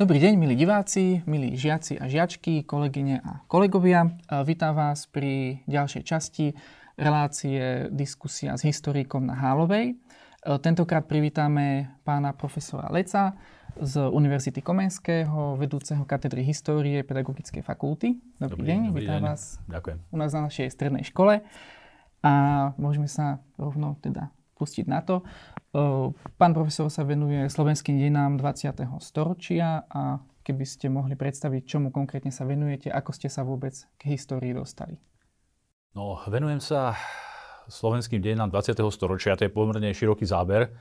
Dobrý deň, milí diváci, milí žiaci a žiačky, kolegyne a kolegovia. Vítam vás pri ďalšej časti relácie Diskusia s historikom na Hálovej. Tentokrát privítame pána profesora Leca z Univerzity Komenského, vedúceho katedry histórie Pedagogickej fakulty. Dobrý, dobrý deň, dobrý vítam deň. vás Ďakujem. u nás na našej strednej škole. A môžeme sa rovno teda pustiť na to. Pán profesor sa venuje slovenským dejinám 20. storočia a keby ste mohli predstaviť, čomu konkrétne sa venujete, ako ste sa vôbec k histórii dostali. No, venujem sa slovenským dejinám 20. storočia, to je pomerne široký záber.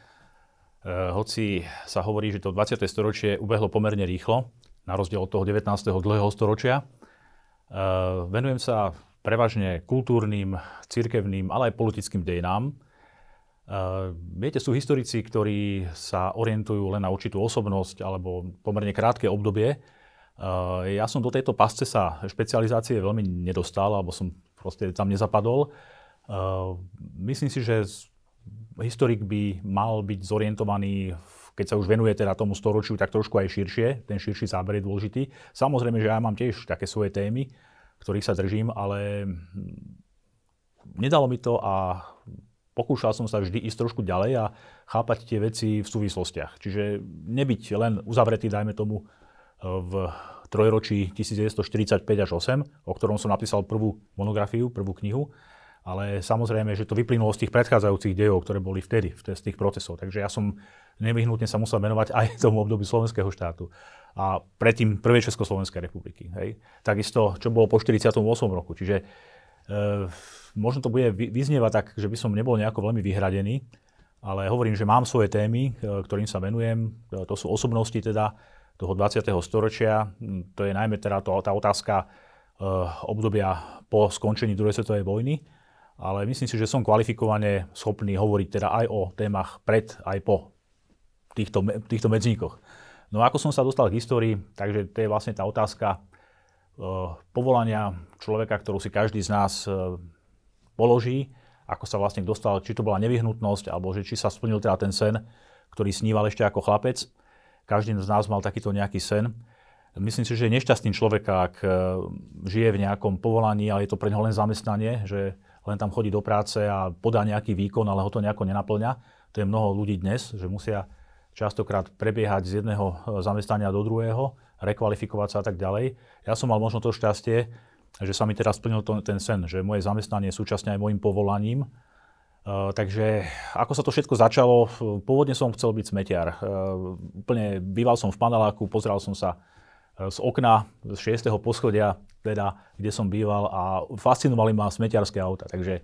Hoci sa hovorí, že to 20. storočie ubehlo pomerne rýchlo, na rozdiel od toho 19. dlhého storočia. E, venujem sa prevažne kultúrnym, cirkevným, ale aj politickým dejinám. Uh, viete, sú historici, ktorí sa orientujú len na určitú osobnosť alebo pomerne krátke obdobie. Uh, ja som do tejto pasce sa špecializácie veľmi nedostal, alebo som proste tam nezapadol. Uh, myslím si, že historik by mal byť zorientovaný, keď sa už venuje teda tomu storočiu, tak trošku aj širšie. Ten širší záber je dôležitý. Samozrejme, že ja mám tiež také svoje témy, ktorých sa držím, ale nedalo mi to a pokúšal som sa vždy ísť trošku ďalej a chápať tie veci v súvislostiach. Čiže nebyť len uzavretý, dajme tomu, e, v trojročí 1945 až 8, o ktorom som napísal prvú monografiu, prvú knihu, ale samozrejme, že to vyplynulo z tých predchádzajúcich dejov, ktoré boli vtedy, z tých procesov. Takže ja som nevyhnutne sa musel venovať aj tomu období slovenského štátu a predtým prvej Československej republiky. Hej. Takisto, čo bolo po 48. roku. Čiže možno to bude vyznievať tak, že by som nebol nejako veľmi vyhradený, ale hovorím, že mám svoje témy, e, ktorým sa venujem. E, to sú osobnosti teda toho 20. storočia. Hm, to je najmä teda to, tá otázka obdobia po skončení druhej svetovej vojny. Ale myslím si, že som kvalifikovane schopný hovoriť teda aj o témach pred, aj po týchto, týchto medzníkoch. No a ako som sa dostal k histórii, takže to je vlastne tá otázka povolania človeka, ktorú si každý z nás položí, ako sa vlastne dostal, či to bola nevyhnutnosť, alebo že či sa splnil teda ten sen, ktorý sníval ešte ako chlapec. Každý z nás mal takýto nejaký sen. Myslím si, že je nešťastný človek, ak e, žije v nejakom povolaní, ale je to pre neho len zamestnanie, že len tam chodí do práce a podá nejaký výkon, ale ho to nejako nenaplňa. To je mnoho ľudí dnes, že musia častokrát prebiehať z jedného zamestnania do druhého, rekvalifikovať sa a tak ďalej. Ja som mal možno to šťastie, že sa mi teraz splnil to, ten sen, že moje zamestnanie je súčasne aj môjim povolaním. Uh, takže ako sa to všetko začalo, pôvodne som chcel byť smetiar. Uh, úplne býval som v paneláku, pozeral som sa e, z okna z 6. poschodia, teda, kde som býval a fascinovali ma smetiarské auta. Takže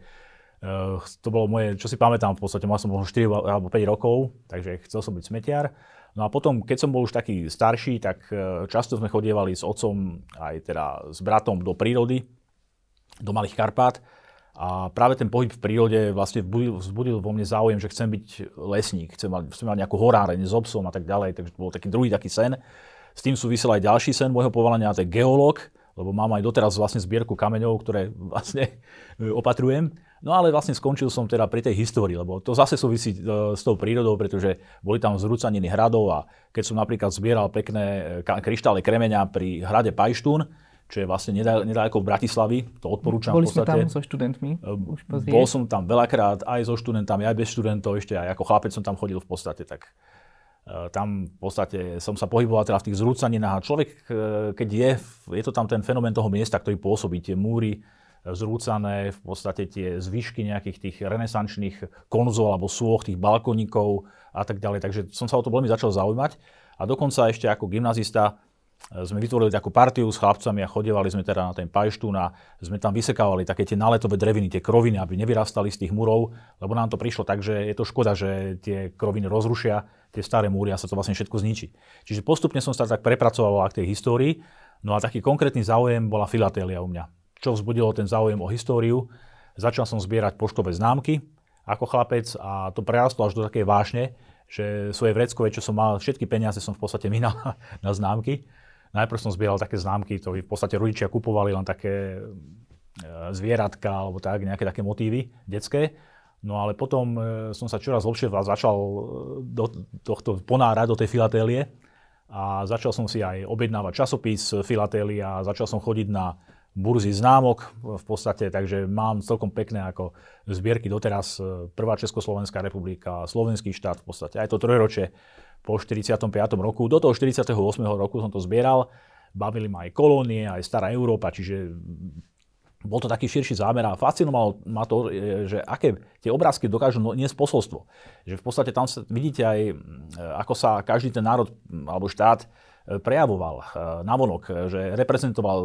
to bolo moje, čo si pamätám, v podstate mal som možno 4 alebo 5 rokov, takže chcel som byť smetiar. No a potom, keď som bol už taký starší, tak e, často sme chodievali s otcom aj teda s bratom do prírody, do Malých Karpát. A práve ten pohyb v prírode vlastne vzbudil vo mne záujem, že chcem byť lesník, chcem mať, chcem mať nejakú horáreň s obsom a tak ďalej. Takže to bol taký druhý taký sen. S tým súvisel aj ďalší sen môjho povolania, to je geológ, lebo mám aj doteraz vlastne zbierku kameňov, ktoré vlastne e, opatrujem. No ale vlastne skončil som teda pri tej histórii, lebo to zase súvisí e, s tou prírodou, pretože boli tam zrúcaniny hradov a keď som napríklad zbieral pekné e, kryštále kremeňa pri hrade Pajštún, čo je vlastne nedaleko v Bratislavi, to odporúčam Boli v podstate. sme tam so študentmi už Bol som tam veľakrát, aj so študentami, aj bez študentov, ešte aj ako chlapec som tam chodil v podstate, tak tam v podstate som sa pohyboval teda v tých zrúcaninách a človek, keď je, je to tam ten fenomén toho miesta, ktorý pôsobí, tie múry, zrúcané v podstate tie zvyšky nejakých tých renesančných konzol alebo sôch, tých balkoníkov a tak ďalej. Takže som sa o to veľmi začal zaujímať a dokonca ešte ako gymnazista sme vytvorili takú partiu s chlapcami a chodievali sme teda na ten pajštún a sme tam vysekávali také tie naletové dreviny, tie kroviny, aby nevyrastali z tých murov, lebo nám to prišlo tak, že je to škoda, že tie kroviny rozrušia tie staré múry a sa to vlastne všetko zničí. Čiže postupne som sa tak prepracoval k tej histórii, no a taký konkrétny záujem bola filatélia u mňa čo vzbudilo ten záujem o históriu. Začal som zbierať poštové známky ako chlapec a to prerastlo až do takej vášne, že svoje vreckové, čo som mal, všetky peniaze som v podstate minal na známky. Najprv som zbieral také známky, to v podstate rodičia kupovali len také e, zvieratka alebo tak, nejaké také motívy detské. No ale potom e, som sa čoraz lepšie začal e, do tohto ponárať do tej filatélie a začal som si aj objednávať časopis Filatélia, začal som chodiť na burzy známok v podstate, takže mám celkom pekné ako zbierky doteraz. Prvá Československá republika, Slovenský štát v podstate, aj to trojročie po 45. roku. Do toho 48. roku som to zbieral. Bavili ma aj kolónie, aj stará Európa, čiže bol to taký širší zámer a fascinovalo ma to, e, že aké tie obrázky dokážu no, niesť posolstvo. Že v podstate tam sa, vidíte aj, e, ako sa každý ten národ alebo štát e, prejavoval navonok, že reprezentoval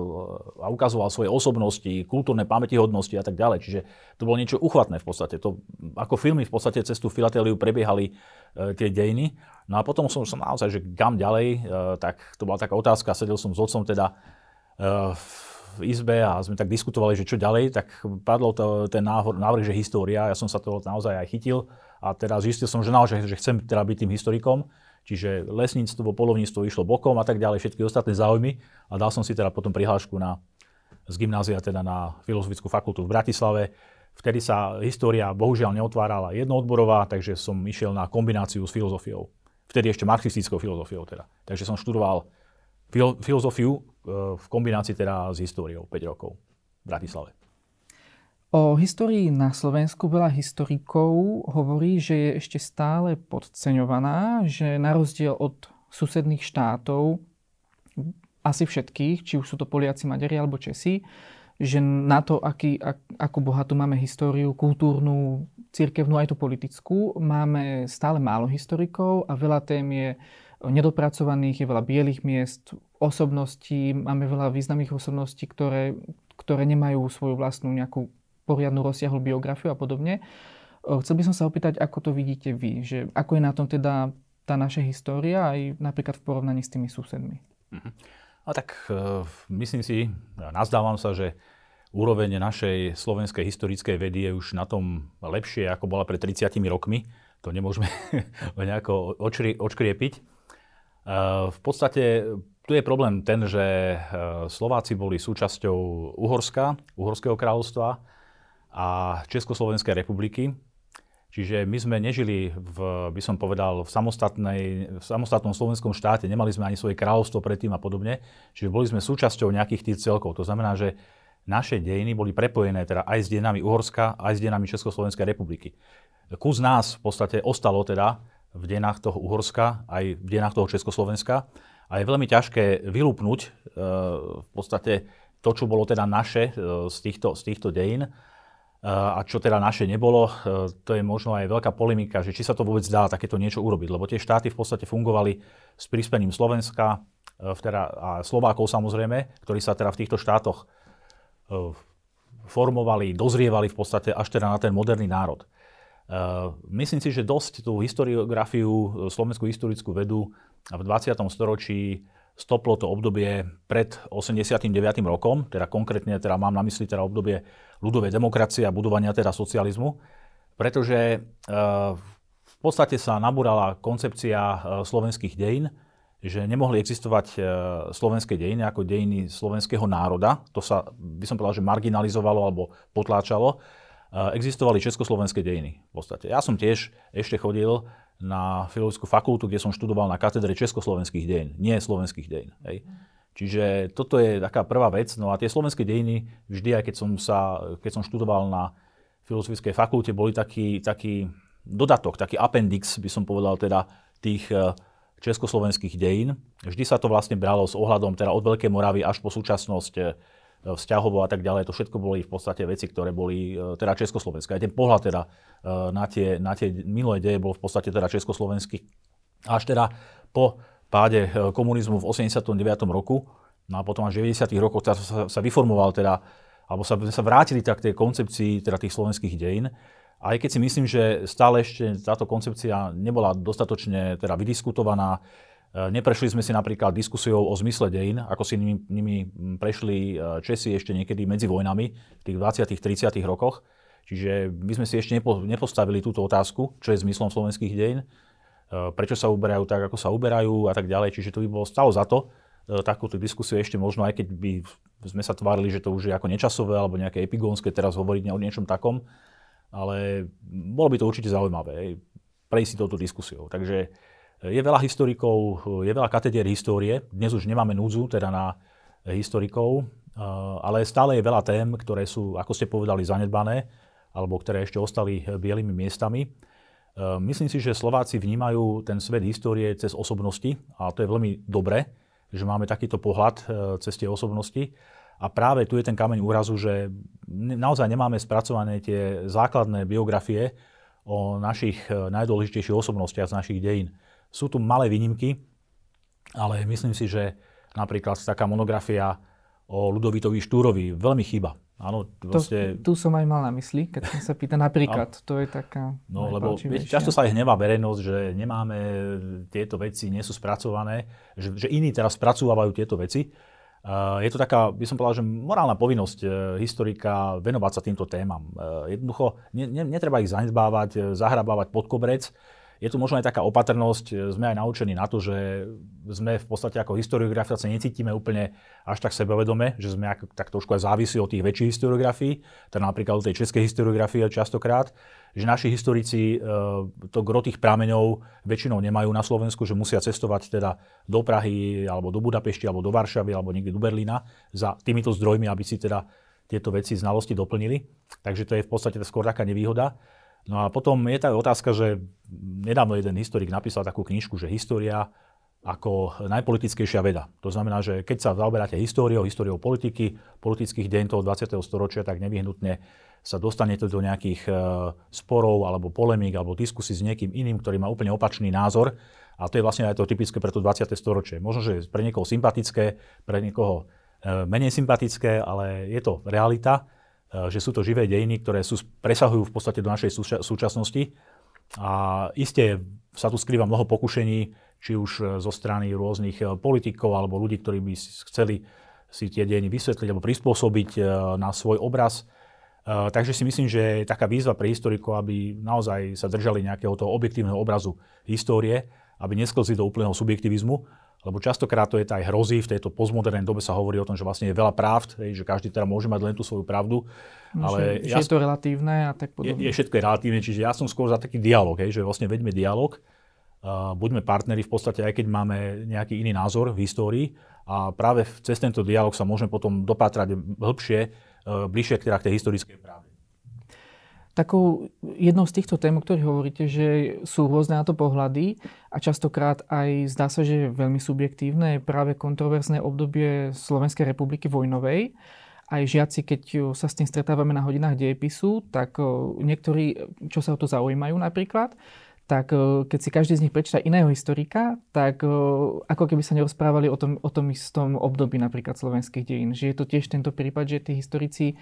a ukazoval svoje osobnosti, kultúrne pamätihodnosti a tak ďalej. Čiže to bolo niečo uchvatné v podstate. To, ako filmy v podstate cez tú Filatéliu prebiehali tie dejiny. No a potom som, som naozaj, že kam ďalej, tak to bola taká otázka, sedel som s otcom teda v v izbe a sme tak diskutovali, že čo ďalej, tak padlo to, ten návrh, že história. Ja som sa toho naozaj aj chytil a teraz zistil som, že naozaj že chcem teda byť tým historikom. Čiže lesníctvo, polovníctvo išlo bokom a tak ďalej, všetky ostatné záujmy. A dal som si teda potom prihlášku na, z gymnázia teda na Filozofickú fakultu v Bratislave. Vtedy sa história bohužiaľ neotvárala jednoodborová, takže som išiel na kombináciu s filozofiou. Vtedy ešte marxistickou filozofiou teda. Takže som študoval filozofiu e, v kombinácii teda s históriou 5 rokov v Bratislave. O histórii na Slovensku veľa historikov hovorí, že je ešte stále podceňovaná, že na rozdiel od susedných štátov, asi všetkých, či už sú to Poliaci, Maďari alebo Česi, že na to, aký, ak, akú bohatú máme históriu, kultúrnu, cirkevnú aj tú politickú, máme stále málo historikov a veľa tém je nedopracovaných, je veľa bielých miest, osobností, máme veľa významných osobností, ktoré, ktoré nemajú svoju vlastnú nejakú poriadnu rozsiahlu biografiu a podobne. Chcel by som sa opýtať, ako to vidíte vy, že ako je na tom teda tá naša história aj napríklad v porovnaní s tými susedmi. Uh-huh. A tak uh, myslím si, nazdávam sa, že úroveň našej slovenskej historickej vedy je už na tom lepšie, ako bola pred 30 rokmi. To nemôžeme nejako očri, očkriepiť. V podstate tu je problém ten, že Slováci boli súčasťou Uhorska, Uhorského kráľovstva a Československej republiky. Čiže my sme nežili, v, by som povedal, v, samostatnej, v samostatnom slovenskom štáte, nemali sme ani svoje kráľovstvo predtým a podobne, čiže boli sme súčasťou nejakých tých celkov. To znamená, že naše dejiny boli prepojené teda aj s dejinami Uhorska, aj s dejinami Československej republiky. Kus nás v podstate ostalo teda v denách toho Uhorska, aj v denách toho Československa. A je veľmi ťažké vylúpnuť e, v podstate to, čo bolo teda naše e, z týchto, z týchto dejín a čo teda naše nebolo. To je možno aj veľká polemika, že či sa to vôbec dá takéto niečo urobiť, lebo tie štáty v podstate fungovali s príspením Slovenska teda, a Slovákov samozrejme, ktorí sa teda v týchto štátoch formovali, dozrievali v podstate až teda na ten moderný národ. Myslím si, že dosť tú historiografiu, slovenskú historickú vedu v 20. storočí stoplo to obdobie pred 89. rokom, teda konkrétne teda mám na mysli teda obdobie ľudovej demokracie a budovania teda socializmu, pretože eh, v podstate sa nabúrala koncepcia slovenských dejín, že nemohli existovať slovenské dejiny ako dejiny slovenského národa. To sa, by som povedal, že marginalizovalo alebo potláčalo existovali československé dejiny v podstate. Ja som tiež ešte chodil na filozofickú fakultu, kde som študoval na katedre československých dejín, nie slovenských dejín. Hej. Čiže toto je taká prvá vec. No a tie slovenské dejiny, vždy aj keď som, sa, keď som študoval na filozofickej fakulte, boli taký, taký dodatok, taký appendix, by som povedal teda, tých e, československých dejín. Vždy sa to vlastne bralo s ohľadom teda od Veľkej Moravy až po súčasnosť e, vzťahovo a tak ďalej. To všetko boli v podstate veci, ktoré boli e, teda Československé. Aj ten pohľad teda na tie, na tie minulé deje bol v podstate teda československý. Až teda po páde komunizmu v 89. roku, no a potom až v 90. rokoch sa, sa, sa vyformoval teda, alebo sa, sa vrátili tak tej koncepcii teda tých slovenských dejín. Aj keď si myslím, že stále ešte táto koncepcia nebola dostatočne teda vydiskutovaná, Eh, neprešli sme si napríklad diskusiou o zmysle dejín, ako si nimi, nimi prešli eh, Česi ešte niekedy medzi vojnami v tých 20 30 rokoch. Čiže my sme si ešte nepo, nepostavili túto otázku, čo je zmyslom slovenských dejín, prečo sa uberajú tak, ako sa uberajú a tak ďalej. Čiže to by bolo stalo za to takúto diskusiu ešte možno, aj keď by sme sa tvárili, že to už je ako nečasové alebo nejaké epigónske teraz hovoriť o niečom takom, ale bolo by to určite zaujímavé, prejsť si touto diskusiou. Takže Je veľa historikov, je veľa katedier histórie. Dnes už nemáme núdzu teda na historikov, ale stále je veľa tém, ktoré sú, ako ste povedali, zanedbané alebo ktoré ešte ostali bielými miestami. Myslím si, že Slováci vnímajú ten svet histórie cez osobnosti a to je veľmi dobré, že máme takýto pohľad cez tie osobnosti. A práve tu je ten kameň úrazu, že naozaj nemáme spracované tie základné biografie o našich najdôležitejších osobnostiach z našich dejín. Sú tu malé výnimky, ale myslím si, že napríklad taká monografia o Ludovitovi Štúrovi veľmi chýba. Áno, vlastne... to, tu som aj mal na mysli, keď som sa pýta napríklad, a... to je taká No lebo viete, často sa aj hnevá verejnosť, že nemáme tieto veci, nie sú spracované, že, že iní teraz spracovávajú tieto veci. Uh, je to taká, by som povedal, že morálna povinnosť uh, historika venovať sa týmto témam. Uh, jednoducho, ne, ne, netreba ich zanedbávať, zahrabávať pod kobrec je tu možno aj taká opatrnosť, e, sme aj naučení na to, že sme v podstate ako historiografia sa necítime úplne až tak sebavedome, že sme ako, tak trošku aj závisí od tých väčších historiografií, teda napríklad od tej českej historiografie častokrát, že naši historici e, to gro tých prámeňov väčšinou nemajú na Slovensku, že musia cestovať teda do Prahy, alebo do Budapešti, alebo do Varšavy, alebo niekde do Berlína za týmito zdrojmi, aby si teda tieto veci znalosti doplnili. Takže to je v podstate skôr taká nevýhoda. No a potom je tá otázka, že nedávno jeden historik napísal takú knižku, že história ako najpolitickejšia veda. To znamená, že keď sa zaoberáte históriou, históriou politiky, politických deň toho 20. storočia, tak nevyhnutne sa dostanete do nejakých e, sporov alebo polemík alebo diskusí s niekým iným, ktorý má úplne opačný názor. A to je vlastne aj to typické pre to 20. storočie. Možno, že pre niekoho sympatické, pre niekoho e, menej sympatické, ale je to realita. Eh, že sú to živé dejiny, ktoré sú, presahujú v podstate do našej súčasnosti. A iste sa tu skrýva mnoho pokušení, či už eh, zo strany rôznych eh, politikov alebo ľudí, ktorí by chceli si tie dejiny vysvetliť alebo prispôsobiť na svoj obraz. Takže si myslím, že je taká výzva pre historikov, aby naozaj sa držali nejakého toho objektívneho obrazu histórie, aby nesklzli do úplného subjektivizmu, lebo častokrát to je aj hrozí, v tejto postmodernej dobe sa hovorí o tom, že vlastne je veľa pravd, že každý teda môže mať len tú svoju pravdu. No, ale že, ja, je to relatívne a tak podobne. Je, je všetko je relatívne, čiže ja som skôr za taký dialog, hej, že vlastne veďme dialog, uh, buďme partneri v podstate, aj keď máme nejaký iný názor v histórii a práve cez tento dialog sa môžeme potom dopátrať hĺbšie, uh, bližšie k, teda, k tej historickej pravde. Takou jednou z týchto tém, o ktorých hovoríte, že sú rôzne na to pohľady a častokrát aj zdá sa, že veľmi subjektívne, je práve kontroverzné obdobie Slovenskej republiky vojnovej. Aj žiaci, keď sa s tým stretávame na hodinách dejepisu, tak niektorí, čo sa o to zaujímajú napríklad, tak keď si každý z nich prečíta iného historika, tak ako keby sa nerozprávali o tom, o tom istom období napríklad slovenských dejín. Že je to tiež tento prípad, že tí historici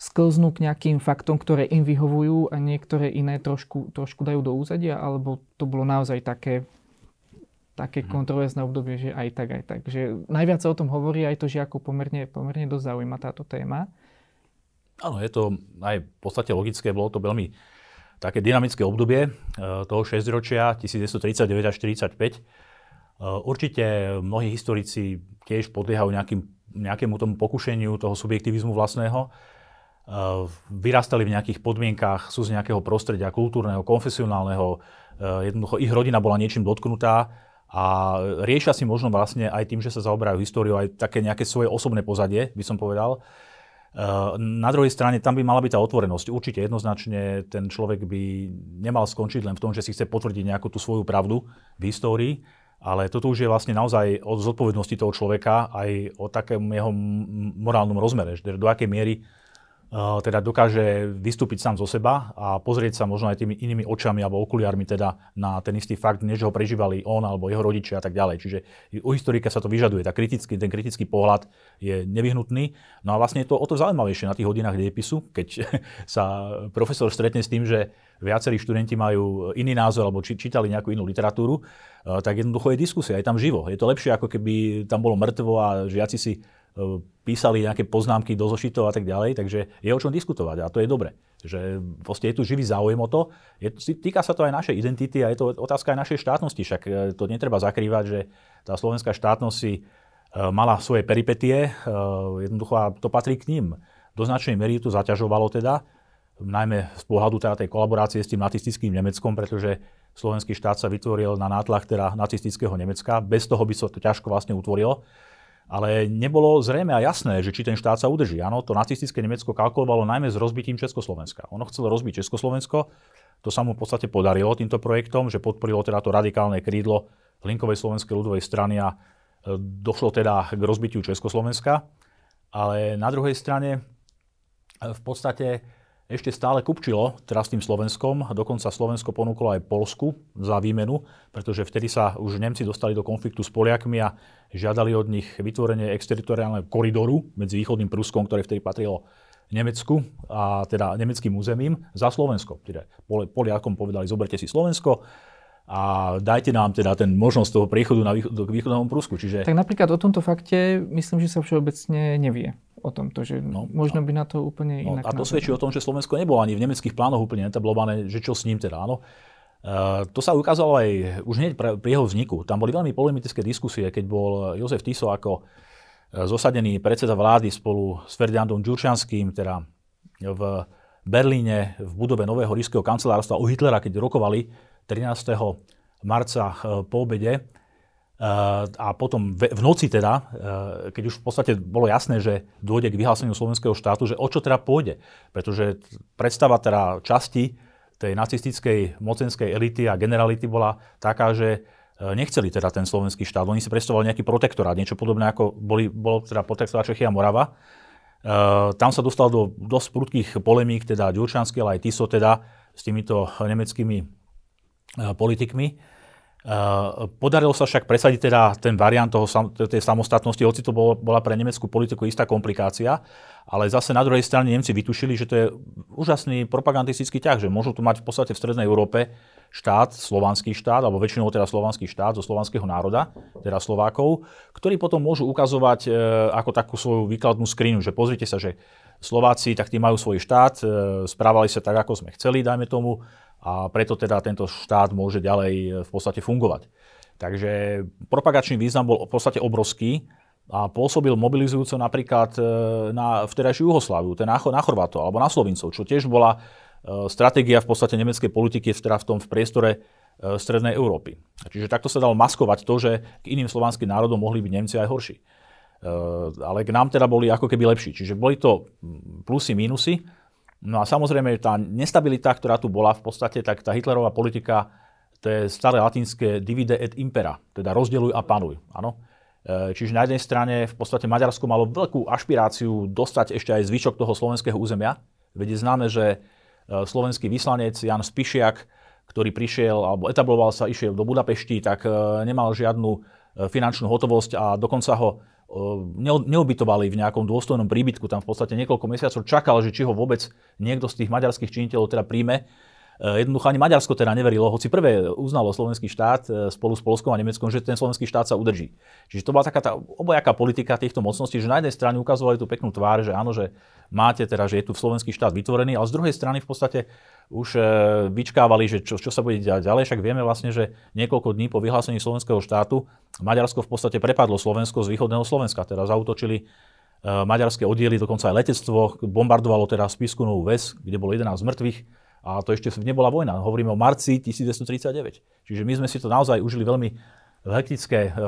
sklznú k nejakým faktom, ktoré im vyhovujú a niektoré iné trošku, trošku dajú do úzadia, alebo to bolo naozaj také, také mhm. kontroverzné obdobie, že aj tak, aj tak. Že najviac sa o tom hovorí aj to, že ako pomerne, pomerne dosť zaujíma táto téma. Áno, je to aj v podstate logické, bolo to veľmi také dynamické obdobie eh, toho 6 ročia 1939 až 45. Eh, určite mnohí historici tiež podliehajú nejakým, nejakému tomu pokušeniu toho subjektivizmu vlastného, vyrastali v nejakých podmienkách, sú z nejakého prostredia kultúrneho, konfesionálneho, eh, jednoducho ich rodina bola niečím dotknutá a riešia si možno vlastne aj tým, že sa zaoberajú históriou, aj také nejaké svoje osobné pozadie, by som povedal. Eh, na druhej strane tam by mala byť tá otvorenosť. Určite jednoznačne ten človek by nemal skončiť len v tom, že si chce potvrdiť nejakú tú svoju pravdu v histórii, ale toto už je vlastne naozaj od zodpovednosti toho človeka aj o takém jeho morálnom rozmere, že do akej miery teda dokáže vystúpiť sám zo seba a pozrieť sa možno aj tými inými očami alebo okuliármi teda na ten istý fakt, než ho prežívali on alebo jeho rodičia a tak ďalej. Čiže u historika sa to vyžaduje, tá kritický, ten kritický pohľad je nevyhnutný. No a vlastne je to o to zaujímavejšie na tých hodinách dejepisu, keď sa profesor stretne s tým, že viacerí študenti majú iný názor alebo či, čítali nejakú inú literatúru, tak jednoducho je diskusia, je tam živo. Je to lepšie, ako keby tam bolo mŕtvo a žiaci si písali nejaké poznámky do zošitov a tak ďalej, takže je o čom diskutovať a to je dobre. Že je tu živý záujem o to. Je, týka sa to aj našej identity a je to otázka aj našej štátnosti, však e, to netreba zakrývať, že tá slovenská štátnosť si e, mala svoje peripetie, jednoducho a to patrí k ním. Do značnej miery to zaťažovalo teda najmä z pohľadu teda tej kolaborácie s tým nacistickým Nemeckom, pretože slovenský štát sa vytvoril na nátlak teda nacistického Nemecka. Bez toho by sa to ťažko vlastne utvorilo. Ale nebolo zrejme a jasné, že či ten štát sa udrží. Áno, to nacistické Nemecko kalkulovalo najmä s rozbitím Československa. Ono chcelo rozbiť Československo, to sa mu v podstate podarilo týmto projektom, že podporilo teda to radikálne krídlo Linkovej slovenskej ľudovej strany a e, došlo teda k rozbitiu Československa. Ale na druhej strane e, v podstate ešte stále kupčilo teraz tým Slovenskom. Dokonca Slovensko ponúklo aj Polsku za výmenu, pretože vtedy sa už Nemci dostali do konfliktu s Poliakmi a žiadali od nich vytvorenie exteritoriálneho koridoru medzi východným Pruskom, ktoré vtedy patrilo Nemecku a teda nemeckým územím za Slovensko. Teda Poliakom povedali, zoberte si Slovensko, a dajte nám teda ten možnosť toho priechodu na východ, k východnému Prusku. Čiže... Tak napríklad o tomto fakte myslím, že sa všeobecne nevie o tomto, že no, možno by na to úplne no, inak. A to svedčí o tom, že Slovensko nebolo ani v nemeckých plánoch úplne etablované, že čo s ním teda, áno. Uh, to sa ukázalo aj už hneď pri jeho vzniku. Tam boli veľmi polemické diskusie, keď bol Jozef Tiso ako e, zosadený predseda vlády spolu s Ferdinandom Ďurčanským, teda v Berlíne v budove nového ríšského kancelárstva u Hitlera, keď rokovali 13. marca e, po obede, a potom v noci teda, e, keď už v podstate bolo jasné, že dôjde k vyhláseniu slovenského štátu, že o čo teda pôjde. Pretože predstava teda časti tej nacistickej mocenskej elity a generality bola taká, že e, nechceli teda ten slovenský štát. Oni si predstavovali nejaký protektorát, niečo podobné ako boli, bolo teda protektorát Čechy a Morava. Uh, tam sa dostal do dosť prudkých polemík, teda Ďurčanský, ale aj Tiso teda s týmito nemeckými politikmi. Eh, podarilo sa však presadiť teda ten variant toho, tej samostatnosti, hoci to bola pre nemeckú politiku istá komplikácia, ale zase na druhej strane Nemci vytušili, že to je úžasný propagandistický ťah, že môžu tu mať v podstate v Strednej Európe štát, slovanský štát, alebo väčšinou teda slovanský štát zo slovanského národa, teda Slovákov, ktorí potom môžu ukazovať e, ako takú svoju výkladnú skrinu, že pozrite sa, že Slováci, tak tí majú svoj štát, e, správali sa tak, ako sme chceli, dajme tomu, a preto teda tento štát môže ďalej e, v podstate fungovať. Takže propagačný význam bol v podstate obrovský a pôsobil mobilizujúco napríklad e, na vtedajšiu Jugosláviu, teda na Chorvátov alebo na Slovincov, čo tiež bola e, stratégia v podstate nemeckej politiky teda v tom v priestore Strednej Európy. Čiže takto sa dalo maskovať to, že k iným slovanským národom mohli byť Nemci aj horší. Ale k nám teda boli ako keby lepší. Čiže boli to plusy, mínusy. No a samozrejme, tá nestabilita, ktorá tu bola v podstate, tak tá Hitlerová politika, to je staré latinské divide et impera, teda rozdeľuj a panuj. Áno? E, čiže na jednej strane v podstate Maďarsko malo veľkú ašpiráciu dostať ešte aj zvyšok toho slovenského územia. Veď je známe, že e, slovenský vyslanec Jan Spišiak, ktorý prišiel alebo etabloval sa, išiel do Budapešti, tak e, nemal žiadnu finančnú hotovosť a dokonca ho neubytovali v nejakom dôstojnom príbytku, tam v podstate niekoľko mesiacov čakal, že či ho vôbec niekto z tých maďarských činiteľov teda príjme. E, jednoducho ani Maďarsko teda neverilo, hoci prvé uznalo slovenský štát e, spolu s Polskom a Nemeckom, že ten slovenský štát sa udrží. Čiže to bola taká tá obojaká politika týchto mocností, že na jednej strane ukazovali tú peknú tvár, že áno, že máte teda, že je tu slovenský štát vytvorený, ale z druhej strany v podstate už e, vyčkávali, že čo, čo sa bude diať ďalej. Však vieme vlastne, že niekoľko dní po vyhlásení slovenského štátu Maďarsko v podstate prepadlo Slovensko z východného Slovenska. Teda zautočili maďarské oddiely, dokonca aj letectvo, bombardovalo teda Spisku Novú Ves, kde bolo 11 mŕtvych. A to ešte nebola vojna. Hovoríme o marci 1939. Čiže my sme si to naozaj užili veľmi hektické e,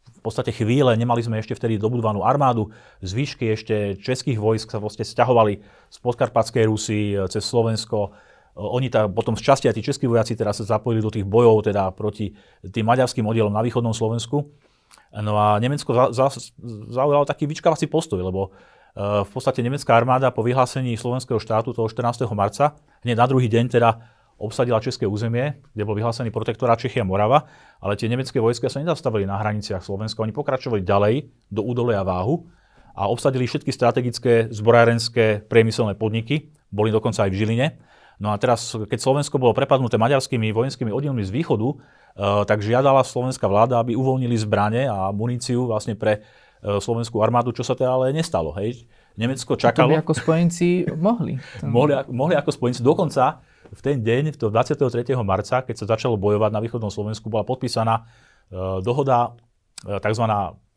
v podstate chvíle, nemali sme ešte vtedy dobudovanú armádu, zvyšky ešte českých vojsk sa vlastne stiahovali z podkarpatskej Rusy e, cez Slovensko. E, oni tá, potom z časti aj tí českí vojaci teraz sa zapojili do tých bojov teda proti tým maďarským oddielom na východnom Slovensku. No a Nemecko za, za, zaujalo taký vyčkávací postoj, lebo v podstate nemecká armáda po vyhlásení slovenského štátu toho 14. marca, hneď na druhý deň teda obsadila české územie, kde bol vyhlásený protektorát Čechia Morava, ale tie nemecké vojska sa nezastavili na hraniciach Slovenska, oni pokračovali ďalej do údolia Váhu a obsadili všetky strategické zbrojárenské priemyselné podniky, boli dokonca aj v Žiline. No a teraz, keď Slovensko bolo prepadnuté maďarskými vojenskými oddielmi z východu, eh, tak žiadala slovenská vláda, aby uvoľnili zbrane a muníciu vlastne pre slovenskú armádu, čo sa teda ale nestalo. Hej. Nemecko čakalo... To by ako spojenci mohli. mohli. Mohli ako spojenci. Dokonca v ten deň, to 23. marca, keď sa začalo bojovať na východnom Slovensku, bola podpísaná e, dohoda, e, tzv.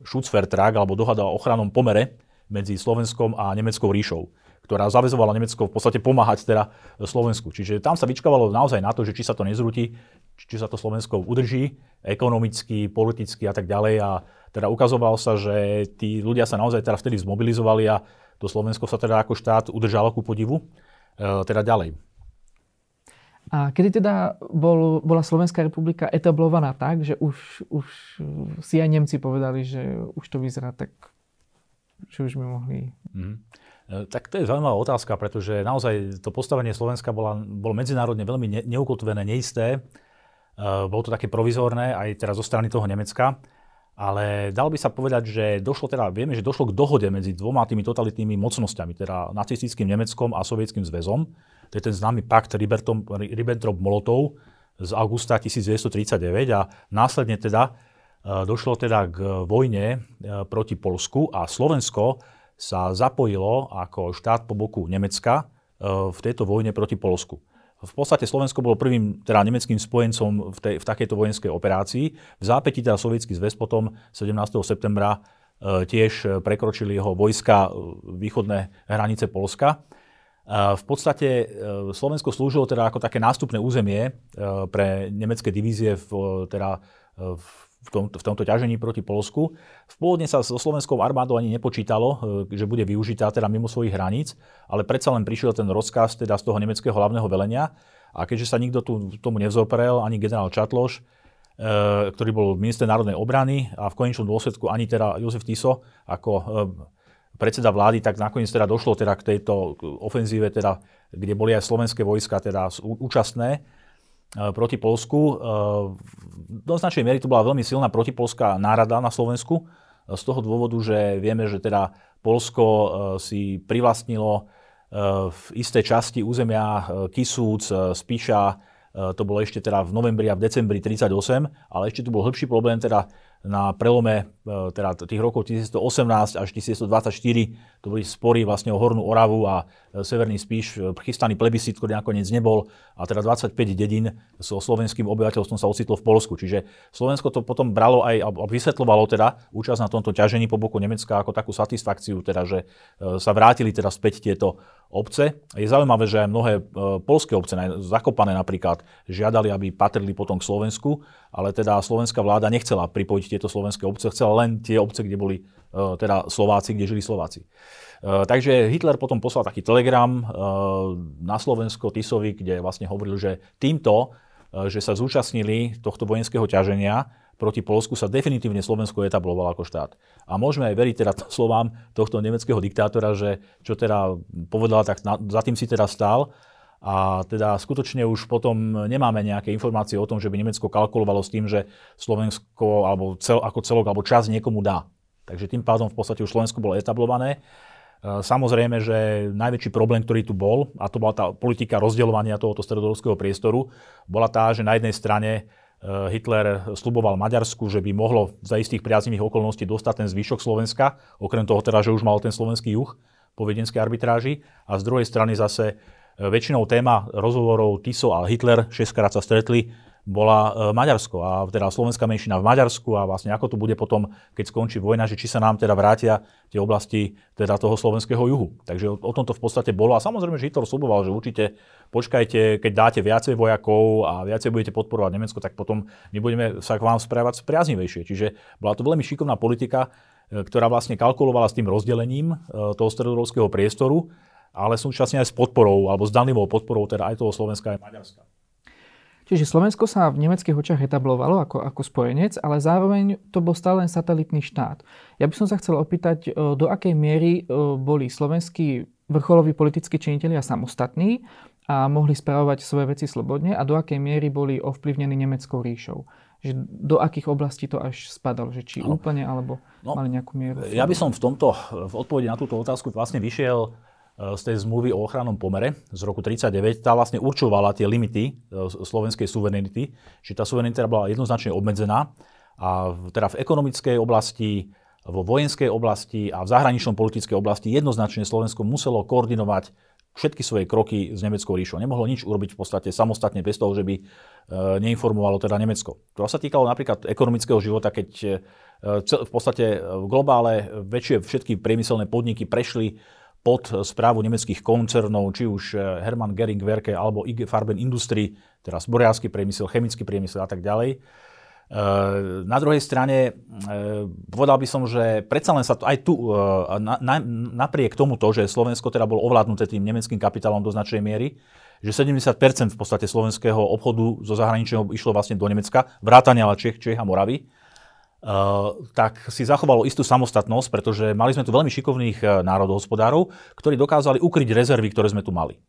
Schutzvertrag, alebo dohoda o ochrannom pomere medzi Slovenskom a Nemeckou ríšou, ktorá zavezovala Nemecko v podstate pomáhať teda Slovensku. Čiže tam sa vyčkávalo naozaj na to, že či sa to nezrúti, či sa to Slovensko udrží ekonomicky, politicky a tak ďalej. A teda ukazovalo sa, že tí ľudia sa naozaj teda vtedy zmobilizovali a to Slovensko sa teda ako štát udržalo ku podivu e, teda ďalej. A kedy teda bol, bola Slovenská republika etablovaná tak, že už, už si aj Nemci povedali, že už to vyzerá tak, že už by mohli... Mm. Tak to je zaujímavá otázka, pretože naozaj to postavenie Slovenska bola, bolo medzinárodne veľmi ne, neukotvené, neisté. Uh, bolo to také provizorné aj teraz zo strany toho Nemecka. Ale dal by sa povedať, že došlo teda, vieme, že došlo k dohode medzi dvoma tými totalitnými mocnosťami, teda nacistickým Nemeckom a Sovietským zväzom. To je ten známy pakt Ribbentrop-Molotov z augusta 1939 a následne teda e, došlo teda k vojne e, proti Polsku a Slovensko sa zapojilo ako štát po boku Nemecka e, v tejto vojne proti Polsku. V podstate Slovensko bolo prvým teda nemeckým spojencom v, tej, v takejto vojenskej operácii. V zápäti teda sovietský zväz potom 17. septembra tiež prekročili jeho vojska východné hranice Polska. V podstate e, Slovensko slúžilo teda ako také nástupné územie e, pre nemecké divízie v, teda e, v, tom, v tomto ťažení proti Polsku. V pôvodne sa so slovenskou armádou ani nepočítalo, že bude využitá teda mimo svojich hraníc, ale predsa len prišiel ten rozkaz teda z toho nemeckého hlavného velenia a keďže sa nikto tu, tomu nevzoprel, ani generál Čatloš, ktorý bol minister národnej obrany a v konečnom dôsledku ani teda Jozef Tiso ako predseda vlády, tak nakoniec teda došlo teda k tejto ofenzíve, teda, kde boli aj slovenské vojska teda účastné e, proti Polsku. E, do značnej miery to bola veľmi silná protipolská nárada na Slovensku, e, z toho dôvodu, že vieme, že teda Polsko si privlastnilo v isté časti územia Kisúc, Spíša, to bolo ešte teda v novembri a v decembri 38, ale ešte tu bol hĺbší problém teda na prelome e, teda tých rokov 1918 až 1924 to boli spory vlastne o Hornú Oravu a e, Severný Spíš, e, chystaný plebiscit, ktorý nakoniec nebol a teda 25 dedín so slovenským obyvateľstvom sa ocitlo v Polsku. Čiže Slovensko to potom bralo aj a vysvetľovalo teda účasť na tomto ťažení po boku Nemecka ako takú satisfakciu, teda, že sa vrátili teda späť tieto obce. Je zaujímavé, že aj mnohé polské obce, Zakopané napríklad, žiadali, aby patrili potom k Slovensku, ale teda slovenská vláda nechcela pripojiť tieto slovenské obce, chcela len tie obce, kde boli uh, teda Slováci, kde žili Slováci. Uh, takže Hitler potom poslal taký telegram uh, na Slovensko Tisovi, kde vlastne hovoril, že týmto, že sa zúčastnili tohto vojenského ťaženia proti Polsku, sa definitívne Slovensko etablovalo ako štát. A môžeme aj veriť teda slovám tohto nemeckého diktátora, že čo teda povedal, tak za tým si teda stál a teda skutočne už potom nemáme nejaké informácie o tom, že by Nemecko kalkulovalo s tým, že Slovensko alebo cel, ako celok alebo čas niekomu dá. Takže tým pádom v podstate už Slovensko bolo etablované. E, samozrejme, že najväčší problém, ktorý tu bol, a to bola tá politika rozdeľovania tohoto stredodorského priestoru, bola tá, že na jednej strane e, Hitler sluboval Maďarsku, že by mohlo za istých priaznivých okolností dostať ten zvyšok Slovenska, okrem toho teda, že už mal ten slovenský juh po viedenskej arbitráži. A z druhej strany zase väčšinou téma rozhovorov Tiso a Hitler, šestkrát sa stretli, bola e, Maďarsko a teda slovenská menšina v Maďarsku a vlastne ako to bude potom, keď skončí vojna, že či sa nám teda vrátia tie oblasti teda toho slovenského juhu. Takže o, o tomto v podstate bolo a samozrejme, že Hitler sluboval, že určite počkajte, keď dáte viacej vojakov a viacej budete podporovať Nemecko, tak potom my budeme sa k vám správať priaznivejšie. Čiže bola to veľmi šikovná politika, e, ktorá vlastne kalkulovala s tým rozdelením toho stredorovského priestoru ale súčasne aj s podporou, alebo s danlivou podporou teda aj toho Slovenska aj Maďarska. Čiže Slovensko sa v nemeckých očiach etablovalo ako, ako spojenec, ale zároveň to bol stále len satelitný štát. Ja by som sa chcel opýtať, e, do akej miery e, boli slovenskí vrcholoví politickí činitelia samostatní a mohli spravovať svoje veci slobodne a do akej miery boli ovplyvnení Nemeckou ríšou. Že do akých oblastí to až spadalo, že či no. úplne, alebo no, mali nejakú mieru? Ja by som v tomto, v odpovedi na túto otázku vlastne vyšiel z tej zmluvy o ochrannom pomere z roku 1939, tá vlastne určovala tie limity e, slovenskej suverenity, čiže tá suverenita bola jednoznačne obmedzená a teda v ekonomickej oblasti, vo vojenskej oblasti a v zahraničnom politickej oblasti jednoznačne Slovensko muselo koordinovať všetky svoje kroky s Nemeckou ríšou. Nemohlo nič urobiť v podstate samostatne bez toho, že by e, neinformovalo teda Nemecko. To sa týkalo napríklad ekonomického života, keď e, v podstate v globále väčšie všetky priemyselné podniky prešli pod správu nemeckých koncernov, či už Hermann Gering Werke alebo IG Farben Industrie, teraz boriársky priemysel, chemický priemysel a tak ďalej. Na druhej strane povedal by som, že predsa len sa to aj tu, napriek tomuto, že Slovensko teda bolo ovládnuté tým nemeckým kapitálom do značnej miery, že 70% v podstate slovenského obchodu zo zahraničného išlo vlastne do Nemecka, vrátane ale Čech, Čech a Moravy, tak si zachovalo istú samostatnosť, pretože mali sme tu veľmi šikovných uh, národohospodárov, ktorí dokázali ukryť rezervy, ktoré sme tu mali.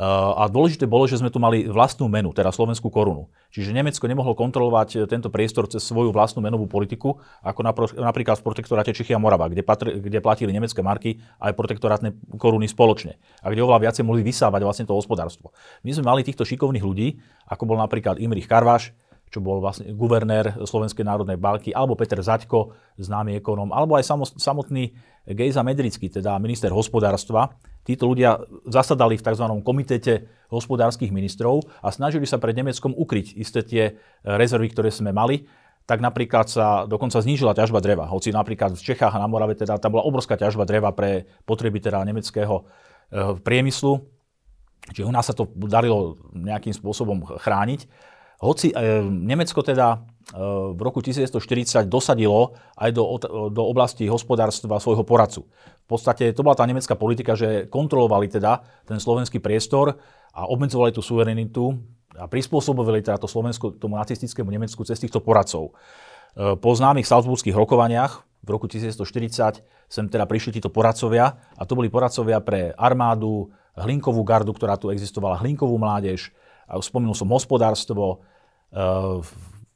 Uh, a dôležité bolo, že sme tu mali vlastnú menu, teda slovenskú korunu. Čiže Nemecko nemohlo kontrolovať tento priestor cez svoju vlastnú menovú politiku, ako napríklad v protektoráte Čechy a Morava, kde, patr- kde platili nemecké marky aj protektorátne koruny spoločne. A kde oveľa viacej mohli vysávať vlastne to hospodárstvo. My sme mali týchto šikovných ľudí, ako bol napríklad Imrich Karváš, čo bol vlastne guvernér Slovenskej národnej banky, alebo Peter Zaďko, známy ekonom, alebo aj samotný Gejza Medrický, teda minister hospodárstva. Títo ľudia zasadali v tzv. komitete hospodárskych ministrov a snažili sa pred Nemeckom ukryť isté tie rezervy, ktoré sme mali tak napríklad sa dokonca znížila ťažba dreva. Hoci napríklad v Čechách a na Morave teda tam bola obrovská ťažba dreva pre potreby teda nemeckého e, priemyslu. Čiže u nás sa to darilo nejakým spôsobom chrániť. Hoci e, Nemecko teda e, v roku 1940 dosadilo aj do, do oblasti hospodárstva svojho poradcu. V podstate to bola tá nemecká politika, že kontrolovali teda ten slovenský priestor a obmedzovali tú suverenitu a prispôsobovali teda to Slovensko tomu nacistickému Nemecku cez týchto poradcov. E, po známych salzburských rokovaniach v roku 1940 sem teda prišli títo poradcovia a to boli poradcovia pre armádu, hlinkovú gardu, ktorá tu existovala, hlinkovú mládež, spomenul som hospodárstvo,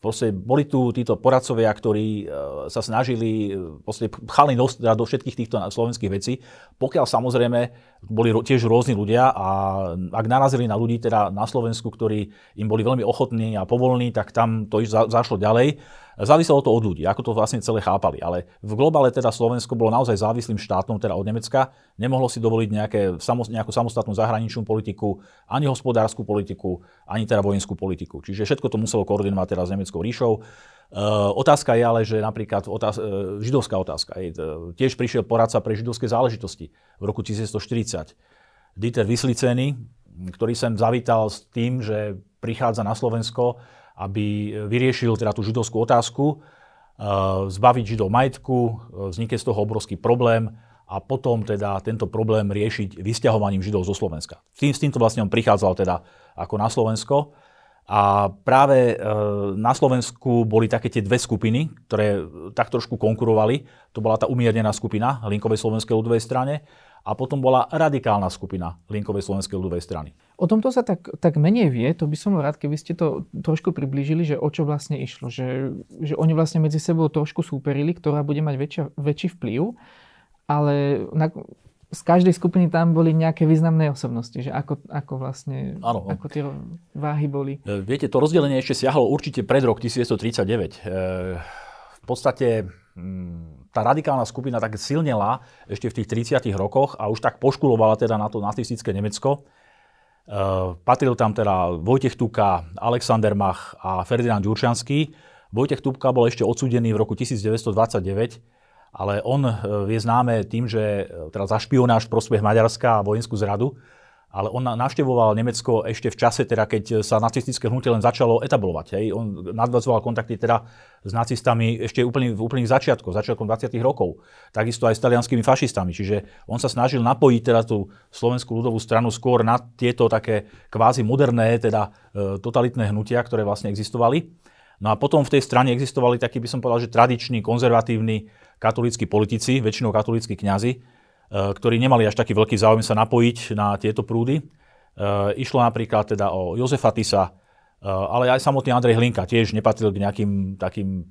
proste boli tu títo poradcovia, ktorí eh, sa snažili eh, proste chali do, do všetkých týchto slovenských vecí, pokiaľ samozrejme boli tiež rôzni ľudia a ak narazili na ľudí teda na Slovensku, ktorí im boli veľmi ochotní a povolní, tak tam to za, zašlo ďalej. Záviselo to od ľudí, ako to vlastne celé chápali. Ale v globále teda Slovensko bolo naozaj závislým štátom, teda od Nemecka. Nemohlo si dovoliť nejaké, nejakú samostatnú zahraničnú politiku, ani hospodárskú politiku, ani teda vojenskú politiku. Čiže všetko to muselo koordinovať teraz s Nemeckou ríšou. Uh, otázka je ale, že napríklad otáz- uh, židovská otázka. Tiež prišiel poradca pre židovské záležitosti v roku 1940. Dieter Vysliceny, ktorý sem zavítal s tým, že prichádza na Slovensko aby vyriešil teda tú židovskú otázku, e, zbaviť židov majetku, e, vznikne z toho obrovský problém a potom teda tento problém riešiť vysťahovaním židov zo Slovenska. S, s týmto vlastne on prichádzal teda ako na Slovensko. A práve e, na Slovensku boli také tie dve skupiny, ktoré tak trošku konkurovali. To bola tá umiernená skupina Linkovej slovenskej ľudovej strane a potom bola radikálna skupina Linkovej slovenskej ľudovej strany. O tomto sa tak, tak menej vie, to by som rád, keby ste to trošku priblížili, že o čo vlastne išlo. Že, že oni vlastne medzi sebou trošku súperili, ktorá bude mať väčšia, väčší vplyv, ale na, z každej skupiny tam boli nejaké významné osobnosti, že ako, ako vlastne, ano. ako tie váhy boli. E, viete, to rozdelenie ešte siahlo určite pred rok 1939. E, v podstate mm, tá radikálna skupina tak silnela ešte v tých 30 rokoch a už tak poškulovala teda na to nacistické Nemecko. Uh, patril tam teda Vojtech Tuka, Alexander Mach a Ferdinand Ďurčanský. Vojtech Tuka bol ešte odsúdený v roku 1929, ale on uh, je známe tým, že uh, teda za špionáž v prospech Maďarska a vojenskú zradu ale on navštevoval Nemecko ešte v čase, teda, keď sa nacistické hnutie len začalo etablovať. Hej. On nadvazoval kontakty teda s nacistami ešte úplne, v úplných začiatkoch, začiatkom 20. rokov. Takisto aj s talianskými fašistami. Čiže on sa snažil napojiť teda tú slovenskú ľudovú stranu skôr na tieto také kvázi moderné, teda e, totalitné hnutia, ktoré vlastne existovali. No a potom v tej strane existovali takí, by som povedal, že tradiční, konzervatívni katolíckí politici, väčšinou katolíckí kňazi, Eh, ktorí nemali až taký veľký záujem sa napojiť na tieto prúdy. Eh, išlo napríklad teda o Jozefa Tisa, eh, ale aj samotný Andrej Hlinka tiež nepatril k nejakým takým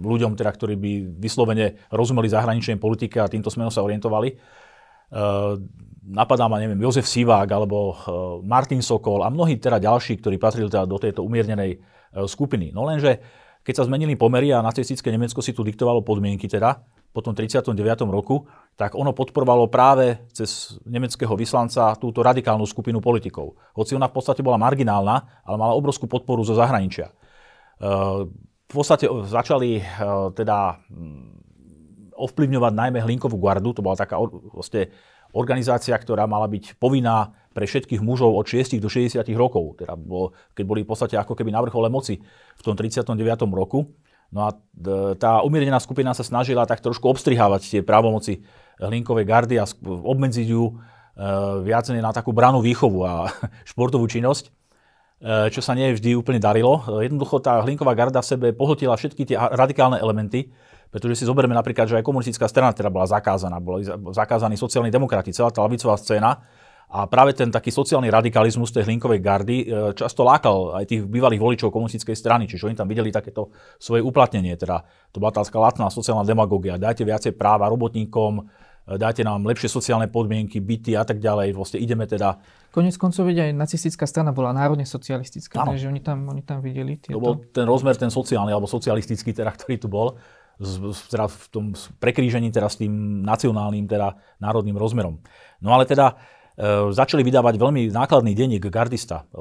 ľuďom, teda, ktorí by vyslovene rozumeli zahraničnej politike a týmto smerom sa orientovali. Napadá ma, neviem, Jozef Sivák alebo Martin Sokol a mnohí teda ďalší, ktorí patrili teda do tejto umiernenej skupiny. No lenže keď sa zmenili pomery a nacistické Nemecko si tu diktovalo podmienky teda, po tom 39. roku, tak ono podporovalo práve cez nemeckého vyslanca túto radikálnu skupinu politikov. Hoci ona v podstate bola marginálna, ale mala obrovskú podporu zo zahraničia. E, v podstate začali e, teda mm, ovplyvňovať najmä Hlinkovú gardu, to bola taká vlastne organizácia, ktorá mala byť povinná pre všetkých mužov od 6 do 60 rokov, teda bolo, keď boli v podstate ako keby na vrchole moci v tom 39. roku. No a tá umiernená skupina sa snažila tak trošku obstrihávať tie právomoci Hlinkovej gardy a obmedziť ju e, viac na takú branu výchovu a športovú činnosť, e, čo sa nie vždy úplne darilo. Jednoducho tá Hlinková garda v sebe pohltila všetky tie radikálne elementy, pretože si zoberme napríklad, že aj komunistická strana teda bola zakázaná, boli zakázaní sociálni demokrati, celá tá lavicová scéna, a práve ten taký sociálny radikalizmus tej hlinkovej gardy e, často lákal aj tých bývalých voličov komunistickej strany, čiže oni tam videli takéto svoje uplatnenie. Teda to bola tá lacná sociálna demagogia. Dajte viacej práva robotníkom, e, dajte nám lepšie sociálne podmienky, byty a tak ďalej. Vlastne ideme teda... Konec koncov aj nacistická strana bola národne socialistická, takže oni tam, oni tam videli tieto... To bol ten rozmer, ten sociálny alebo socialistický, teda, ktorý tu bol teda v tom prekrížení teda s tým nacionálnym, teda národným rozmerom. No ale teda začali vydávať veľmi nákladný denník Gardista eh,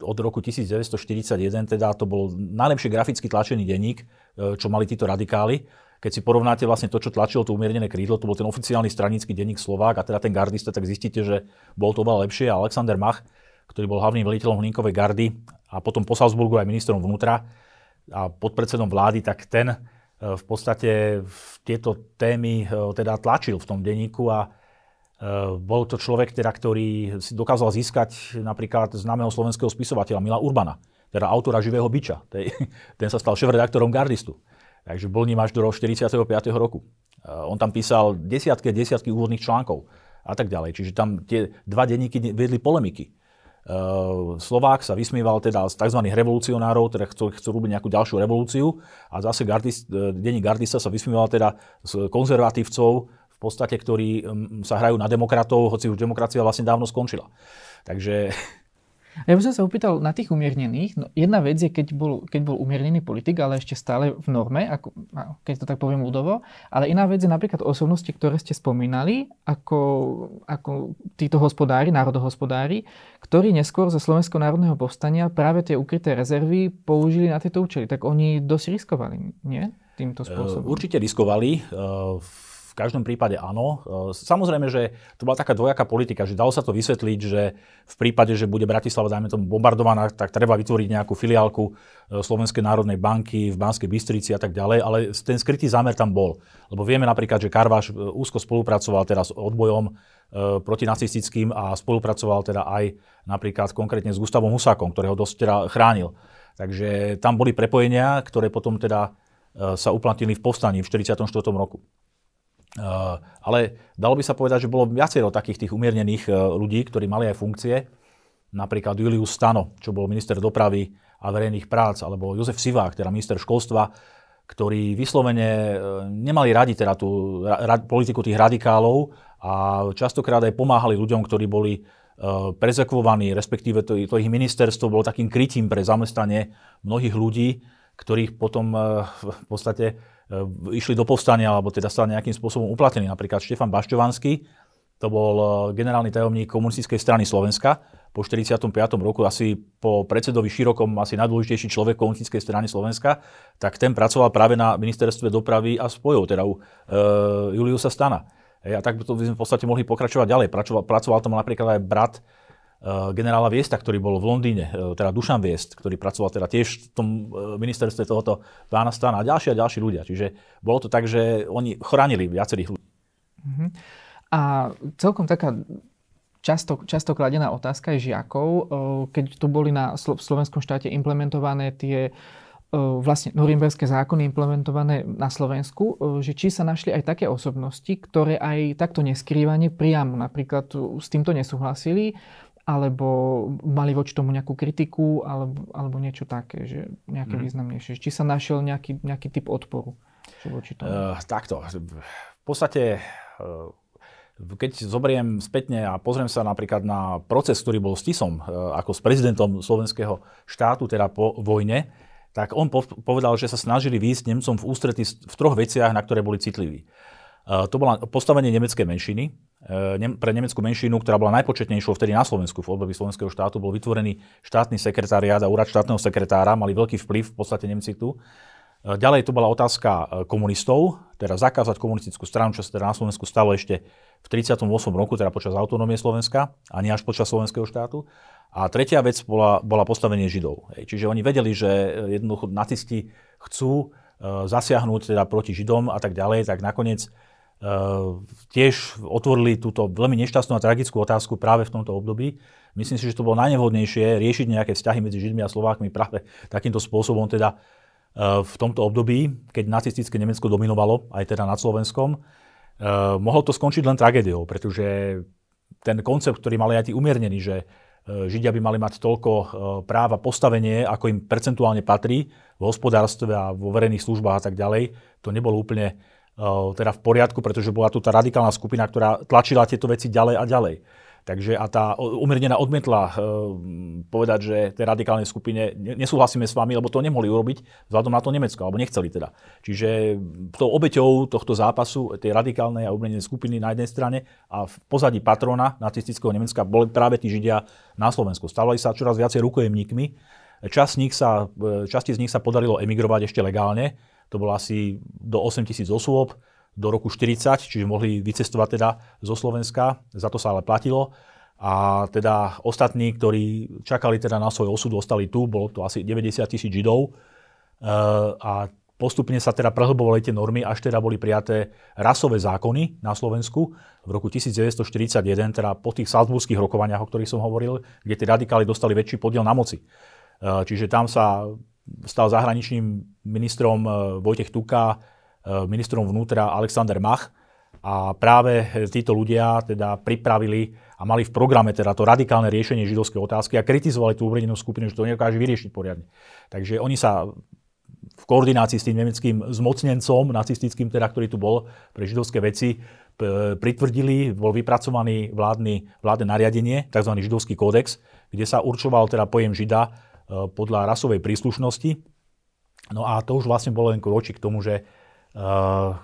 od roku 1941, teda to bol najlepšie graficky tlačený denník, eh, čo mali títo radikáli. Keď si porovnáte vlastne to, čo tlačilo to umiernené krídlo, to bol ten oficiálny stranický denník Slovák a teda ten Gardista, tak zistíte, že bol to oveľa lepšie. A Alexander Mach, ktorý bol hlavným veliteľom Hlinkovej gardy a potom po Salzburgu aj ministrom vnútra a podpredsedom vlády, tak ten v podstate tieto témy teda tlačil v tom denníku a Eh, bol to človek, teda, ktorý si dokázal získať napríklad známeho slovenského spisovateľa Mila Urbana, teda autora Živého byča. Ten sa stal šéf-redaktorom Gardistu. Takže bol ním až do 45. roku. Eh, on tam písal desiatky desiatky úvodných článkov a tak ďalej. Čiže tam tie dva denníky viedli polemiky. Eh, Slovák sa vysmieval teda z tzv. revolucionárov, teda chcú, chcú robiť nejakú ďalšiu revolúciu a zase Gardist, denník Gardista sa vysmieval teda z konzervatívcov, podstate, ktorí mm, sa hrajú na demokratov, hoci už demokracia vlastne dávno skončila. Takže ja by som sa opýtal na tých umiernených. No, jedna vec je, keď bol, keď bol umiernený politik, ale ešte stále v norme, ako, keď to tak poviem ľudovo. Ale iná vec je napríklad osobnosti, ktoré ste spomínali, ako, ako títo hospodári, národohospodári, ktorí neskôr za Slovenského národného povstania práve tie ukryté rezervy použili na tieto účely. Tak oni dosť riskovali, nie? Týmto spôsobom. Určite riskovali. V každom prípade áno. E, samozrejme, že to bola taká dvojaká politika, že dalo sa to vysvetliť, že v prípade, že bude Bratislava, dajme tomu, bombardovaná, tak treba vytvoriť nejakú filiálku e, Slovenskej národnej banky v Banskej Bystrici a tak ďalej, ale ten skrytý zámer tam bol. Lebo vieme napríklad, že Karváš e, úzko spolupracoval teraz s odbojom proti nacistickým a spolupracoval teda aj napríklad konkrétne s Gustavom Husákom, ktorého dosť teda chránil. Takže tam boli prepojenia, ktoré potom teda sa uplatnili v povstaní v 1944 roku. Eh, ale dalo by sa povedať, že bolo viacero takých tých umiernených eh, ľudí, ktorí mali aj funkcie. Napríklad Julius Stano, čo bol minister dopravy a verejných prác, alebo Jozef Sivák, teda minister školstva, ktorí vyslovene eh, nemali radi teda tú ra, politiku tých radikálov a častokrát aj pomáhali ľuďom, ktorí boli prezekvovaní, respektíve to, to ich ministerstvo bolo takým krytím pre zamestnanie mnohých ľudí, ktorých potom v podstate išli do povstania, alebo teda sa nejakým spôsobom uplatnili. Napríklad Štefan Bašťovanský, to bol e, generálny tajomník komunistickej strany Slovenska po 45. roku, asi po predsedovi Širokom, asi najdôležitejší človek komunistickej strany Slovenska, tak ten pracoval práve na ministerstve dopravy a spojov, teda u e, Juliusa Stana. A tak to by sme v podstate mohli pokračovať ďalej. Pracoval, pracoval tam napríklad aj brat generála Viesta, ktorý bol v Londýne, eh, teda Dušan Viest, ktorý pracoval teda tiež v tom eh, ministerstve tohoto pána Stana a ďalší a ďalší ľudia. Čiže bolo to tak, že oni chránili viacerých ľudí. Uh-huh. A celkom taká často, často kladená otázka je žiakov, keď tu boli na slovenskom štáte implementované tie vlastne norimberské zákony implementované na Slovensku, že či sa našli aj také osobnosti, ktoré aj takto neskrývanie priamo napríklad s týmto nesúhlasili alebo mali voči tomu nejakú kritiku, alebo, alebo niečo také, že nejaké mm. významnejšie. Či sa našiel nejaký, nejaký typ odporu voči tomu? Uh, takto. V podstate, uh, keď zoberiem spätne a pozriem sa napríklad na proces, ktorý bol s Tisom, uh, ako s prezidentom slovenského štátu, teda po vojne, tak on povedal, že sa snažili výjsť Nemcom v ústrety v troch veciach, na ktoré boli citliví. To bolo postavenie nemeckej menšiny. E, pre nemeckú menšinu, ktorá bola najpočetnejšou vtedy na Slovensku v období slovenského štátu, bol vytvorený štátny sekretariát a úrad štátneho sekretára, mali veľký vplyv v podstate Nemci tu. Ďalej to bola otázka komunistov, teda zakázať komunistickú stranu, čo sa teda na Slovensku stalo ešte v 38. roku, teda počas autonómie Slovenska a nie až počas slovenského štátu. A tretia vec bola, bola postavenie Židov. Čiže oni vedeli, že jednoducho nacisti chcú zasiahnuť teda proti Židom a tak ďalej, tak nakoniec tiež otvorili túto veľmi nešťastnú a tragickú otázku práve v tomto období. Myslím si, že to bolo najnevhodnejšie riešiť nejaké vzťahy medzi Židmi a Slovákmi práve takýmto spôsobom, teda v tomto období, keď nacistické Nemecko dominovalo aj teda nad Slovenskom. Mohlo to skončiť len tragédiou, pretože ten koncept, ktorý mali aj tí umiernený, že Židia by mali mať toľko práva postavenie, ako im percentuálne patrí v hospodárstve a vo verejných službách a tak ďalej, to nebolo úplne teda v poriadku, pretože bola tu tá radikálna skupina, ktorá tlačila tieto veci ďalej a ďalej. Takže a tá umiernená odmietla uh, povedať, že tej radikálnej skupine nesúhlasíme s vami, lebo to nemohli urobiť vzhľadom na to Nemecko, alebo nechceli teda. Čiže tou obeťou tohto zápasu, tej radikálnej a umiernenej skupiny na jednej strane a v pozadí patrona nacistického Nemecka boli práve tí Židia na Slovensku. Stávali sa čoraz viacej rukojemníkmi. Časť z nich sa, e, časti z nich sa podarilo emigrovať ešte legálne, to bolo asi do 8 tisíc osôb do roku 40, čiže mohli vycestovať teda zo Slovenska, za to sa ale platilo. A teda ostatní, ktorí čakali teda na svoj osud, ostali tu, bolo to asi 90 tisíc Židov. E, a postupne sa teda prehlbovali tie normy, až teda boli prijaté rasové zákony na Slovensku v roku 1941, teda po tých salzburských rokovaniach, o ktorých som hovoril, kde tí radikáli dostali väčší podiel na moci. E, čiže tam sa stal zahraničným ministrom e, Vojtech Tuka, e, ministrom vnútra Alexander Mach a práve títo ľudia teda pripravili a mali v programe teda to radikálne riešenie židovskej otázky a kritizovali tú úvedenú skupinu, že to nedokáže vyriešiť poriadne. Takže oni sa v koordinácii s tým nemeckým zmocnencom nacistickým, teda, ktorý tu bol pre židovské veci, pritvrdili, bol vypracovaný vládny, vládne nariadenie, tzv. židovský kódex, kde sa určoval teda pojem žida Eh, podľa rasovej príslušnosti. No a to už vlastne bolo len kročík k tomu, že uh,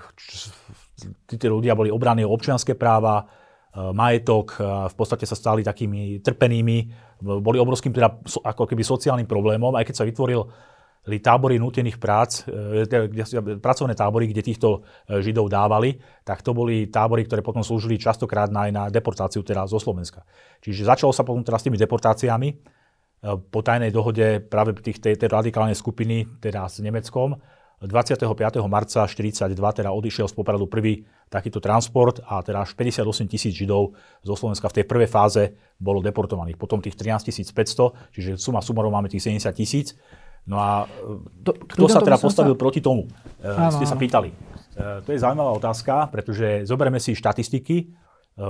títo ľudia boli obraní o občianské práva, uh, majetok, v podstate sa stali takými trpenými, boli obrovským teda ako keby sociálnym problémom, aj keď sa vytvoril tábory nutených prác, pracovné tábory, kde týchto Židov dávali, tak to boli tábory, ktoré potom slúžili častokrát aj na deportáciu teda zo Slovenska. Čiže začalo sa potom teraz s tými deportáciami po tajnej dohode práve tých, tej, tej radikálnej skupiny, teda s Nemeckom, 25. marca 1942 teda odišiel z Popradu prvý takýto transport a teda až 58 tisíc Židov zo Slovenska v tej prvej fáze bolo deportovaných. Potom tých 13 500, čiže suma sumarov máme tých 70 tisíc. No a to, kto sa teda postavil sa... proti tomu? Áno, ste sa pýtali. E, to je zaujímavá otázka, pretože zoberieme si štatistiky. E,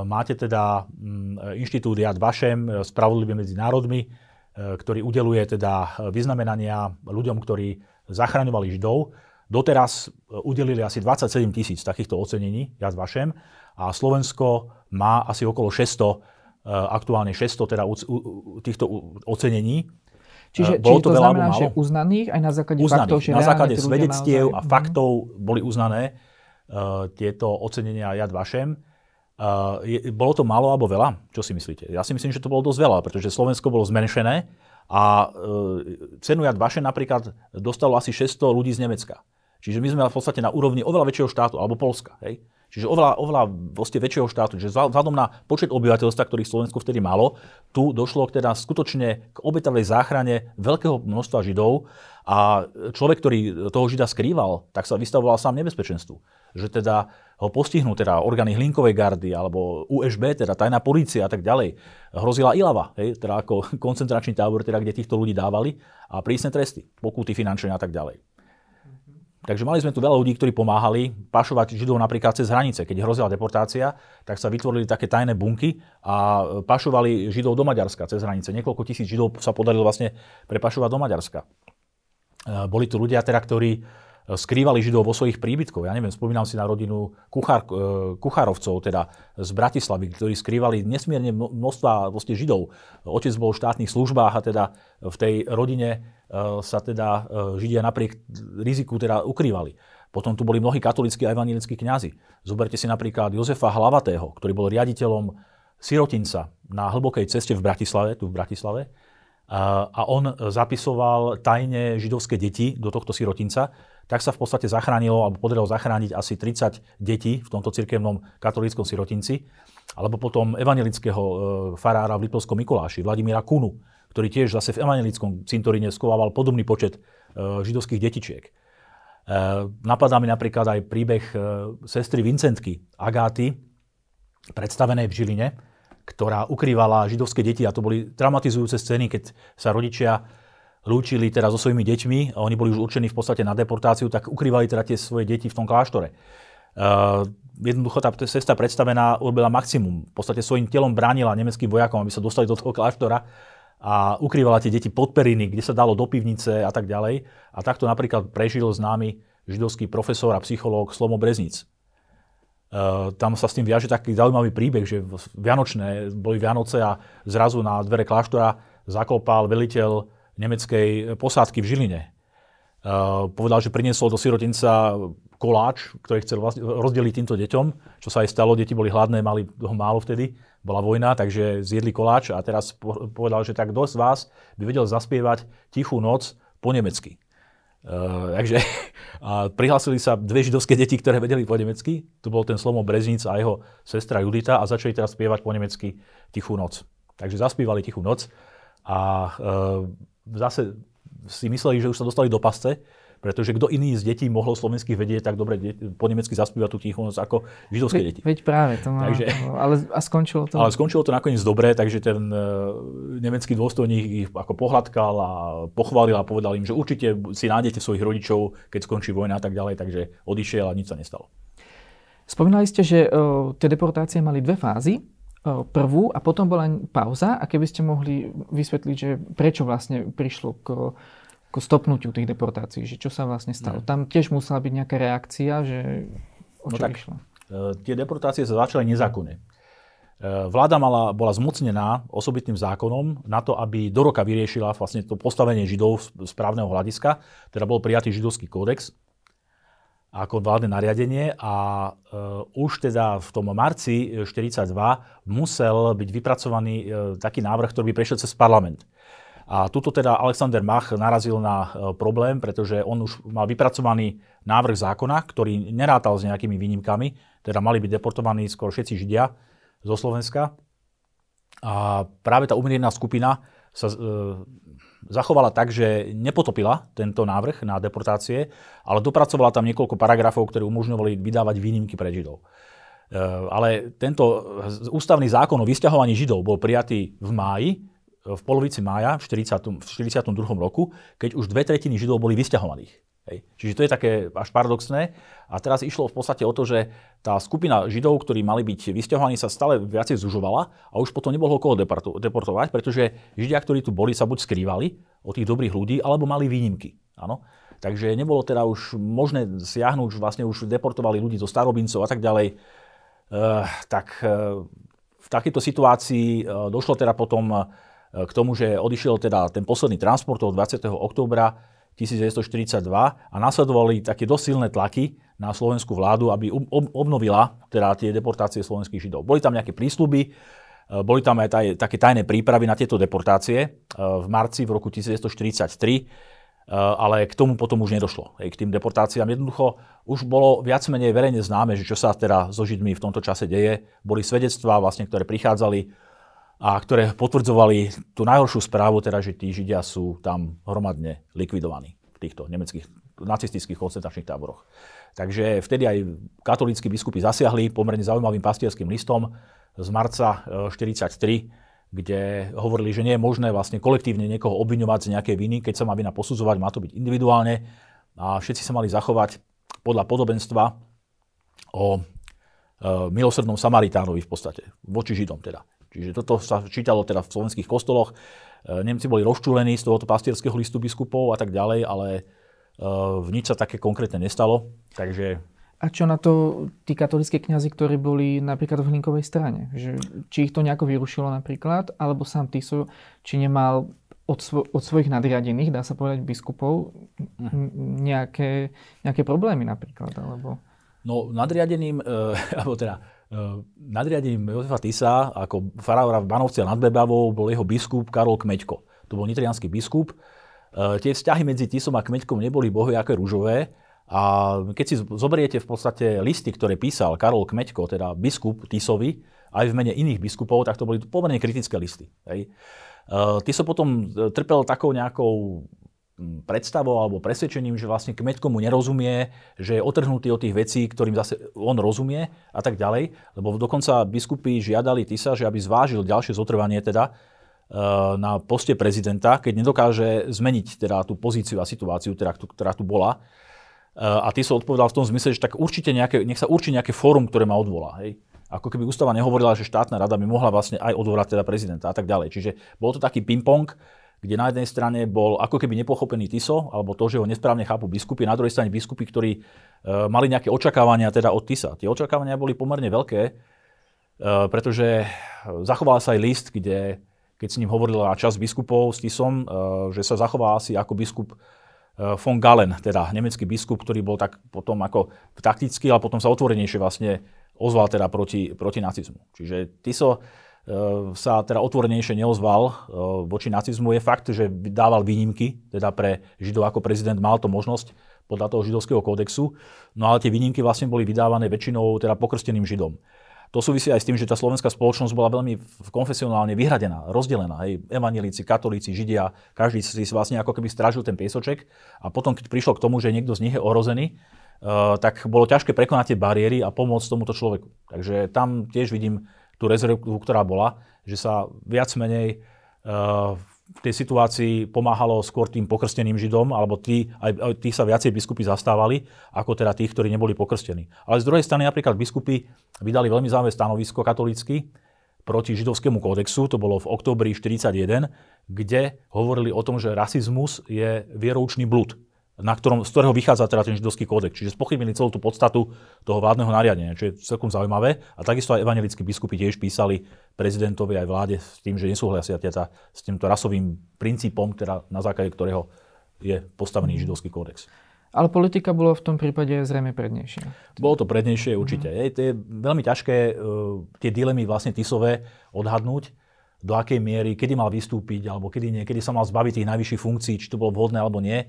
máte teda mm, inštitút Yad Vashem, e, Spravodlivé medzi národmi, E, ktorý udeluje teda vyznamenania ľuďom, ktorí zachraňovali Židov. Doteraz e, udelili asi 27 tisíc takýchto ocenení, ja s vašem, a Slovensko má asi okolo 600, e, aktuálne 600 teda týchto ocenení. Čiže, Bolo čiže to, to znamená, že uznaných aj na základe uznaných, faktov, že Na základe svedectiev naozaj... a faktov boli uznané uh, tieto ocenenia Jad Vašem. Uh, je, bolo to málo alebo veľa? Čo si myslíte? Ja si myslím, že to bolo dosť veľa, pretože Slovensko bolo zmenšené a uh, cenu Jad Vaše napríklad dostalo asi 600 ľudí z Nemecka. Čiže my sme v podstate na úrovni oveľa väčšieho štátu, alebo Polska. Hej? Čiže oveľa, oveľa vlastne väčšieho štátu. Čiže vzhľadom na počet obyvateľstva, ktorých Slovensko vtedy malo, tu došlo k teda skutočne k obetavej záchrane veľkého množstva Židov a človek, ktorý toho Žida skrýval, tak sa vystavoval sám nebezpečenstvu. Že teda ho postihnú teda orgány Hlinkovej gardy alebo USB, teda tajná polícia a tak ďalej. Hrozila Ilava, hej, teda ako koncentračný tábor, teda, kde týchto ľudí dávali a prísne tresty, pokuty finančné a tak ďalej. Takže mali sme tu veľa ľudí, ktorí pomáhali pašovať Židov napríklad cez hranice. Keď hrozila deportácia, tak sa vytvorili také tajné bunky a pašovali Židov do Maďarska cez hranice. Niekoľko tisíc Židov sa podarilo vlastne prepašovať do Maďarska. Boli tu ľudia, teda, ktorí skrývali Židov vo svojich príbytkoch. Ja neviem, spomínam si na rodinu kuchár, e, kuchárovcov, teda z Bratislavy, ktorí skrývali nesmierne množstva vlastne Židov. Otec bol v štátnych službách a teda v tej rodine e, sa teda e, Židia napriek riziku teda ukrývali. Potom tu boli mnohí katolíckí a evangelickí kňazi. Zoberte si napríklad Jozefa Hlavatého, ktorý bol riaditeľom sirotinca na hlbokej ceste v Bratislave, tu v Bratislave. A on zapisoval tajne židovské deti do tohto sirotinca tak sa v podstate zachránilo alebo podarilo zachrániť asi 30 detí v tomto cirkevnom katolíckom sirotinci. Alebo potom evangelického e, farára v Liptovskom Mikuláši, Vladimíra Kunu, ktorý tiež zase v evangelickom cintoríne skovával podobný počet e, židovských detičiek. E, napadá mi napríklad aj príbeh sestry Vincentky, Agáty, predstavenej v Žiline, ktorá ukrývala židovské deti a to boli traumatizujúce scény, keď sa rodičia lúčili teda so svojimi deťmi a oni boli už určení v podstate na deportáciu, tak ukrývali teda tie svoje deti v tom kláštore. Uh, jednoducho tá cesta predstavená urobila maximum. V podstate svojim telom bránila nemeckým vojakom, aby sa dostali do toho kláštora a ukrývala tie deti pod periny, kde sa dalo do pivnice a tak ďalej. A takto napríklad prežil známy židovský profesor a psychológ Slomo Breznic. Uh, tam sa s tým viaže taký zaujímavý príbeh, že Vianočné, boli Vianoce a zrazu na dvere kláštora zaklopal veliteľ nemeckej posádky v Žiline. Uh, povedal, že priniesol do sirotinca koláč, ktorý chcel vlastne rozdeliť týmto deťom, čo sa aj stalo, deti boli hladné, mali toho málo vtedy, bola vojna, takže zjedli koláč a teraz povedal, že tak dosť z vás by vedel zaspievať Tichú noc po nemecky. Uh, takže a prihlásili sa dve židovské deti, ktoré vedeli po nemecky. Tu bol ten Slomo Breznic a jeho sestra Judita a začali teraz spievať po nemecky Tichú noc. Takže zaspívali Tichú noc a uh, zase si mysleli, že už sa dostali do pasce, pretože kto iný z detí mohol slovenských vedieť tak dobre po nemecky zaspívať tú tichú noc ako židovské deti. Veď práve, to má, takže, ale a skončilo to. Ale skončilo to nakoniec dobre, takže ten uh, nemecký dôstojník ich ako pohľadkal a pochválil a povedal im, že určite si nájdete svojich rodičov, keď skončí vojna a tak ďalej, takže odišiel a nič sa nestalo. Spomínali ste, že uh, tie deportácie mali dve fázy prvú a potom bola pauza a keby ste mohli vysvetliť, že prečo vlastne prišlo k, k stopnutiu tých deportácií, že čo sa vlastne stalo. Ne. Tam tiež musela byť nejaká reakcia, že o no čo no tak, išlo? E, tie deportácie sa začali nezákonne. E, vláda mala, bola zmocnená osobitným zákonom na to, aby do roka vyriešila vlastne to postavenie Židov z právneho hľadiska. Teda bol prijatý židovský kódex, ako vládne nariadenie a e, už teda v tom marci 42 musel byť vypracovaný e, taký návrh, ktorý by prešiel cez parlament. A tuto teda Alexander Mach narazil na e, problém, pretože on už mal vypracovaný návrh zákona, ktorý nerátal s nejakými výnimkami, teda mali byť deportovaní skoro všetci Židia zo Slovenska. A práve tá umiernená skupina sa zachovala tak, že nepotopila tento návrh na deportácie, ale dopracovala tam niekoľko paragrafov, ktoré umožňovali vydávať výnimky pre Židov. E, ale tento ústavný zákon o vysťahovaní Židov bol prijatý v máji, v polovici mája v 40, v 42. roku, keď už dve tretiny Židov boli vysťahovaných. Hej. Čiže to je také až paradoxné. A teraz išlo v podstate o to, že tá skupina Židov, ktorí mali byť vysťahovaní, sa stále viacej zužovala a už potom nebolo koho deportovať, pretože Židia, ktorí tu boli, sa buď skrývali od tých dobrých ľudí, alebo mali výnimky. Áno. Takže nebolo teda už možné siahnuť, vlastne už deportovali ľudí do starobincov a tak ďalej. E, tak e, v takejto situácii e, došlo teda potom k tomu, že odišiel teda ten posledný transport od 20. októbra 1942 a nasledovali také dosť silné tlaky na slovenskú vládu, aby obnovila teda tie deportácie slovenských židov. Boli tam nejaké prísľuby, e, boli tam aj taj, také tajné prípravy na tieto deportácie e, v marci v roku 1943, e, ale k tomu potom už nedošlo. K tým deportáciám jednoducho už bolo viac menej verejne známe, že čo sa teda so Židmi v tomto čase deje. Boli svedectvá, vlastne, ktoré prichádzali a ktoré potvrdzovali tú najhoršiu správu, teda, že tí Židia sú tam hromadne likvidovaní v týchto nemeckých nacistických koncentračných táboroch. Takže vtedy aj katolíckí biskupy zasiahli pomerne zaujímavým pastierským listom z marca 1943, e, kde hovorili, že nie je možné vlastne kolektívne niekoho obviňovať z nejakej viny, keď sa má vina posudzovať, má to byť individuálne a všetci sa mali zachovať podľa podobenstva o e, milosrdnom Samaritánovi v podstate, voči Židom teda. Čiže toto sa čítalo teda v slovenských kostoloch. E, Nemci boli rozčúlení z tohoto pastierského listu biskupov a tak ďalej, ale e, v nič sa také konkrétne nestalo. Takže a čo na to tí katolíckí kňazi, ktorí boli napríklad v Hlinkovej strane? Že, či ich to nejako vyrušilo napríklad, alebo sám Tiso, či nemal od, svo, od svojich nadriadených, dá sa povedať, biskupov nejaké, nejaké problémy napríklad? Alebo... No nadriadeným, e, alebo teda nadriadením Jozefa Tisa ako farára v Banovci a nad Bebavou bol jeho biskup Karol Kmeďko. To bol nitrianský biskup. Ehm, tie vzťahy medzi Tisom a Kmeďkom neboli bohviaké rúžové A keď si zoberiete v podstate listy, ktoré písal Karol Kmeďko, teda biskup Tisovi, aj v mene iných biskupov, tak to boli pomerne kritické listy. Hej. Uh, Tiso potom trpel takou nejakou predstavou alebo presvedčením, že vlastne Kmeďko mu nerozumie, že je otrhnutý od tých vecí, ktorým zase on rozumie a tak ďalej. Lebo dokonca biskupy žiadali Tisa, že aby zvážil ďalšie zotrvanie teda na poste prezidenta, keď nedokáže zmeniť teda tú pozíciu a situáciu, teda, ktorá tu bola. A ty som odpovedal v tom zmysle, že tak určite nejaké, nech sa určí nejaké fórum, ktoré ma odvolá. Hej. Ako keby ústava nehovorila, že štátna rada by mohla vlastne aj odvolať teda prezidenta a tak ďalej. Čiže bol to taký ping-pong, kde na jednej strane bol ako keby nepochopený Tiso, alebo to, že ho nesprávne chápu biskupy, na druhej strane biskupy, ktorí e, mali nejaké očakávania teda od Tisa. Tie očakávania boli pomerne veľké, e, pretože zachoval sa aj list, kde, keď s ním hovorila časť biskupov s Tisom, e, že sa zachová asi ako biskup Eh, von Galen, teda nemecký biskup, ktorý bol tak potom ako taktický, ale potom sa otvorenejšie vlastne ozval teda proti, proti nacizmu. Čiže Tiso sa teda otvorenejšie neozval eh, voči nacizmu. Je fakt, že dával výnimky, teda pre Židov ako prezident mal to možnosť podľa toho židovského kódexu, no ale tie výnimky vlastne boli vydávané väčšinou teda pokrsteným Židom. To súvisí aj s tým, že tá slovenská spoločnosť bola veľmi konfesionálne vyhradená, rozdelená. Hej, evangelíci, katolíci, židia, každý si vlastne ako keby strážil ten piesoček a potom, keď prišlo k tomu, že niekto z nich je ohrozený, Uh, tak bolo ťažké prekonať tie bariéry a pomôcť tomuto človeku. Takže tam tiež vidím tú rezervu, ktorá bola, že sa viac menej uh, v tej situácii pomáhalo skôr tým pokrsteným Židom, alebo tí, aj, aj tí sa viacej biskupy zastávali, ako teda tých, ktorí neboli pokrstení. Ale z druhej strany napríklad biskupy vydali veľmi zaujímavé stanovisko katolícky proti židovskému kódexu, to bolo v októbri 1941, kde hovorili o tom, že rasizmus je vieroučný blud na ktorom, z ktorého vychádza teda ten židovský kódex. Čiže spochybnili celú tú podstatu toho vládneho nariadenia, čo je celkom zaujímavé. A takisto aj evangelickí biskupy tiež písali prezidentovi aj vláde s tým, že nesúhlasia teda s týmto rasovým princípom, teda na základe ktorého je postavený mm. židovský kódex. Ale politika bolo v tom prípade zrejme prednejšie. Bolo to prednejšie určite. Mm. Je, to je veľmi ťažké uh, tie dilemy vlastne Tisové odhadnúť, do akej miery, kedy mal vystúpiť, alebo kedy nie, kedy sa mal zbaviť tých najvyšších funkcií, či to bolo vhodné alebo nie.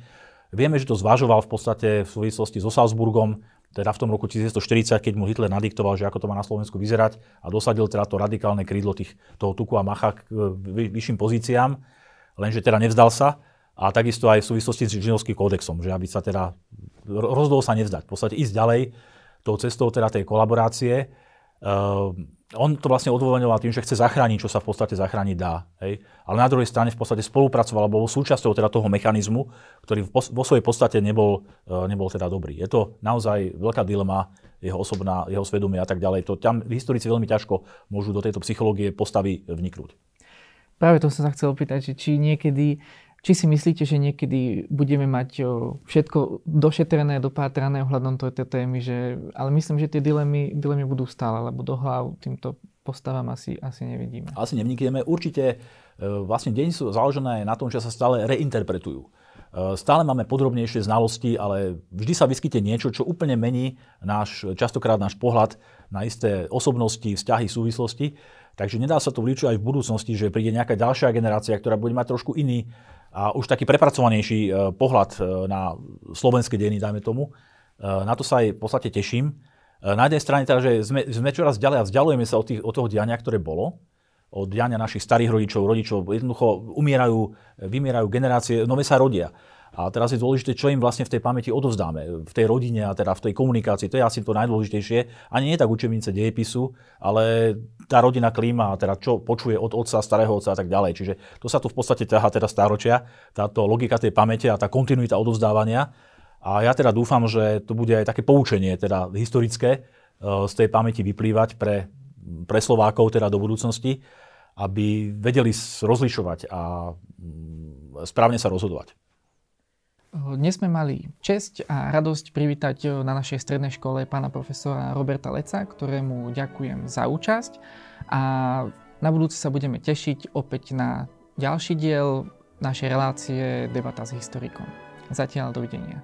Vieme, že to zvažoval v podstate v súvislosti so Salzburgom, teda v tom roku 1940, keď mu Hitler nadiktoval, že ako to má na Slovensku vyzerať a dosadil teda to radikálne krídlo tých, toho Tuku a Macha k e, vyšším pozíciám, lenže teda nevzdal sa a takisto aj v súvislosti s Žinovským kódexom, že aby sa teda rozhodol sa nevzdať, v podstate ísť ďalej tou cestou teda tej kolaborácie. Uh, on to vlastne odôvodňoval tým, že chce zachrániť, čo sa v podstate zachrániť dá. Hej? Ale na druhej strane v podstate spolupracoval, bol súčasťou teda toho mechanizmu, ktorý vo svojej podstate nebol, e, nebol teda dobrý. Je to naozaj veľká dilema, jeho osobná, jeho svedomie a tak ďalej. To tam historici veľmi ťažko môžu do tejto psychológie postavy vniknúť. Práve to som sa chcel opýtať, či niekedy či si myslíte, že niekedy budeme mať všetko došetrené, dopátrané ohľadom tejto témy, že, ale myslím, že tie dilemy, dilemy budú stále, lebo do hlav týmto postavám asi, asi nevidíme. Asi nevnikneme. Určite e, vlastne deň sú založené na tom, že sa stále reinterpretujú. E, stále máme podrobnejšie znalosti, ale vždy sa vyskyte niečo, čo úplne mení náš, častokrát náš pohľad na isté osobnosti, vzťahy, súvislosti. Takže nedá sa to vylíčiť aj v budúcnosti, že príde nejaká ďalšia generácia, ktorá bude mať trošku iný a už taký prepracovanejší e, pohľad e, na slovenské dejiny, dajme tomu. E, na to sa aj v podstate teším. Na jednej strane teda, že sme, sme čoraz ďalej a vzdialujeme sa od, tých, od toho diania, ktoré bolo, od diania našich starých rodičov, rodičov, jednoducho umierajú, vymierajú generácie, nové sa rodia. A teraz je dôležité, čo im vlastne v tej pamäti odovzdáme, v tej rodine a teda v tej komunikácii. To je asi to najdôležitejšie. Ani nie tak učebnice dejepisu, ale tá rodina klíma, teda čo počuje od otca, starého otca a tak ďalej. Čiže to sa tu v podstate ťahá teda stáročia, táto logika tej pamäte a tá kontinuita odovzdávania. A ja teda dúfam, že to bude aj také poučenie teda historické e, z tej pamäti vyplývať pre, pre Slovákov teda do budúcnosti, aby vedeli rozlišovať a mm, správne sa rozhodovať. Dnes sme mali česť a radosť privítať na našej strednej škole pána profesora Roberta Leca, ktorému ďakujem za účasť a na budúce sa budeme tešiť opäť na ďalší diel našej relácie Debata s historikom. Zatiaľ dovidenia.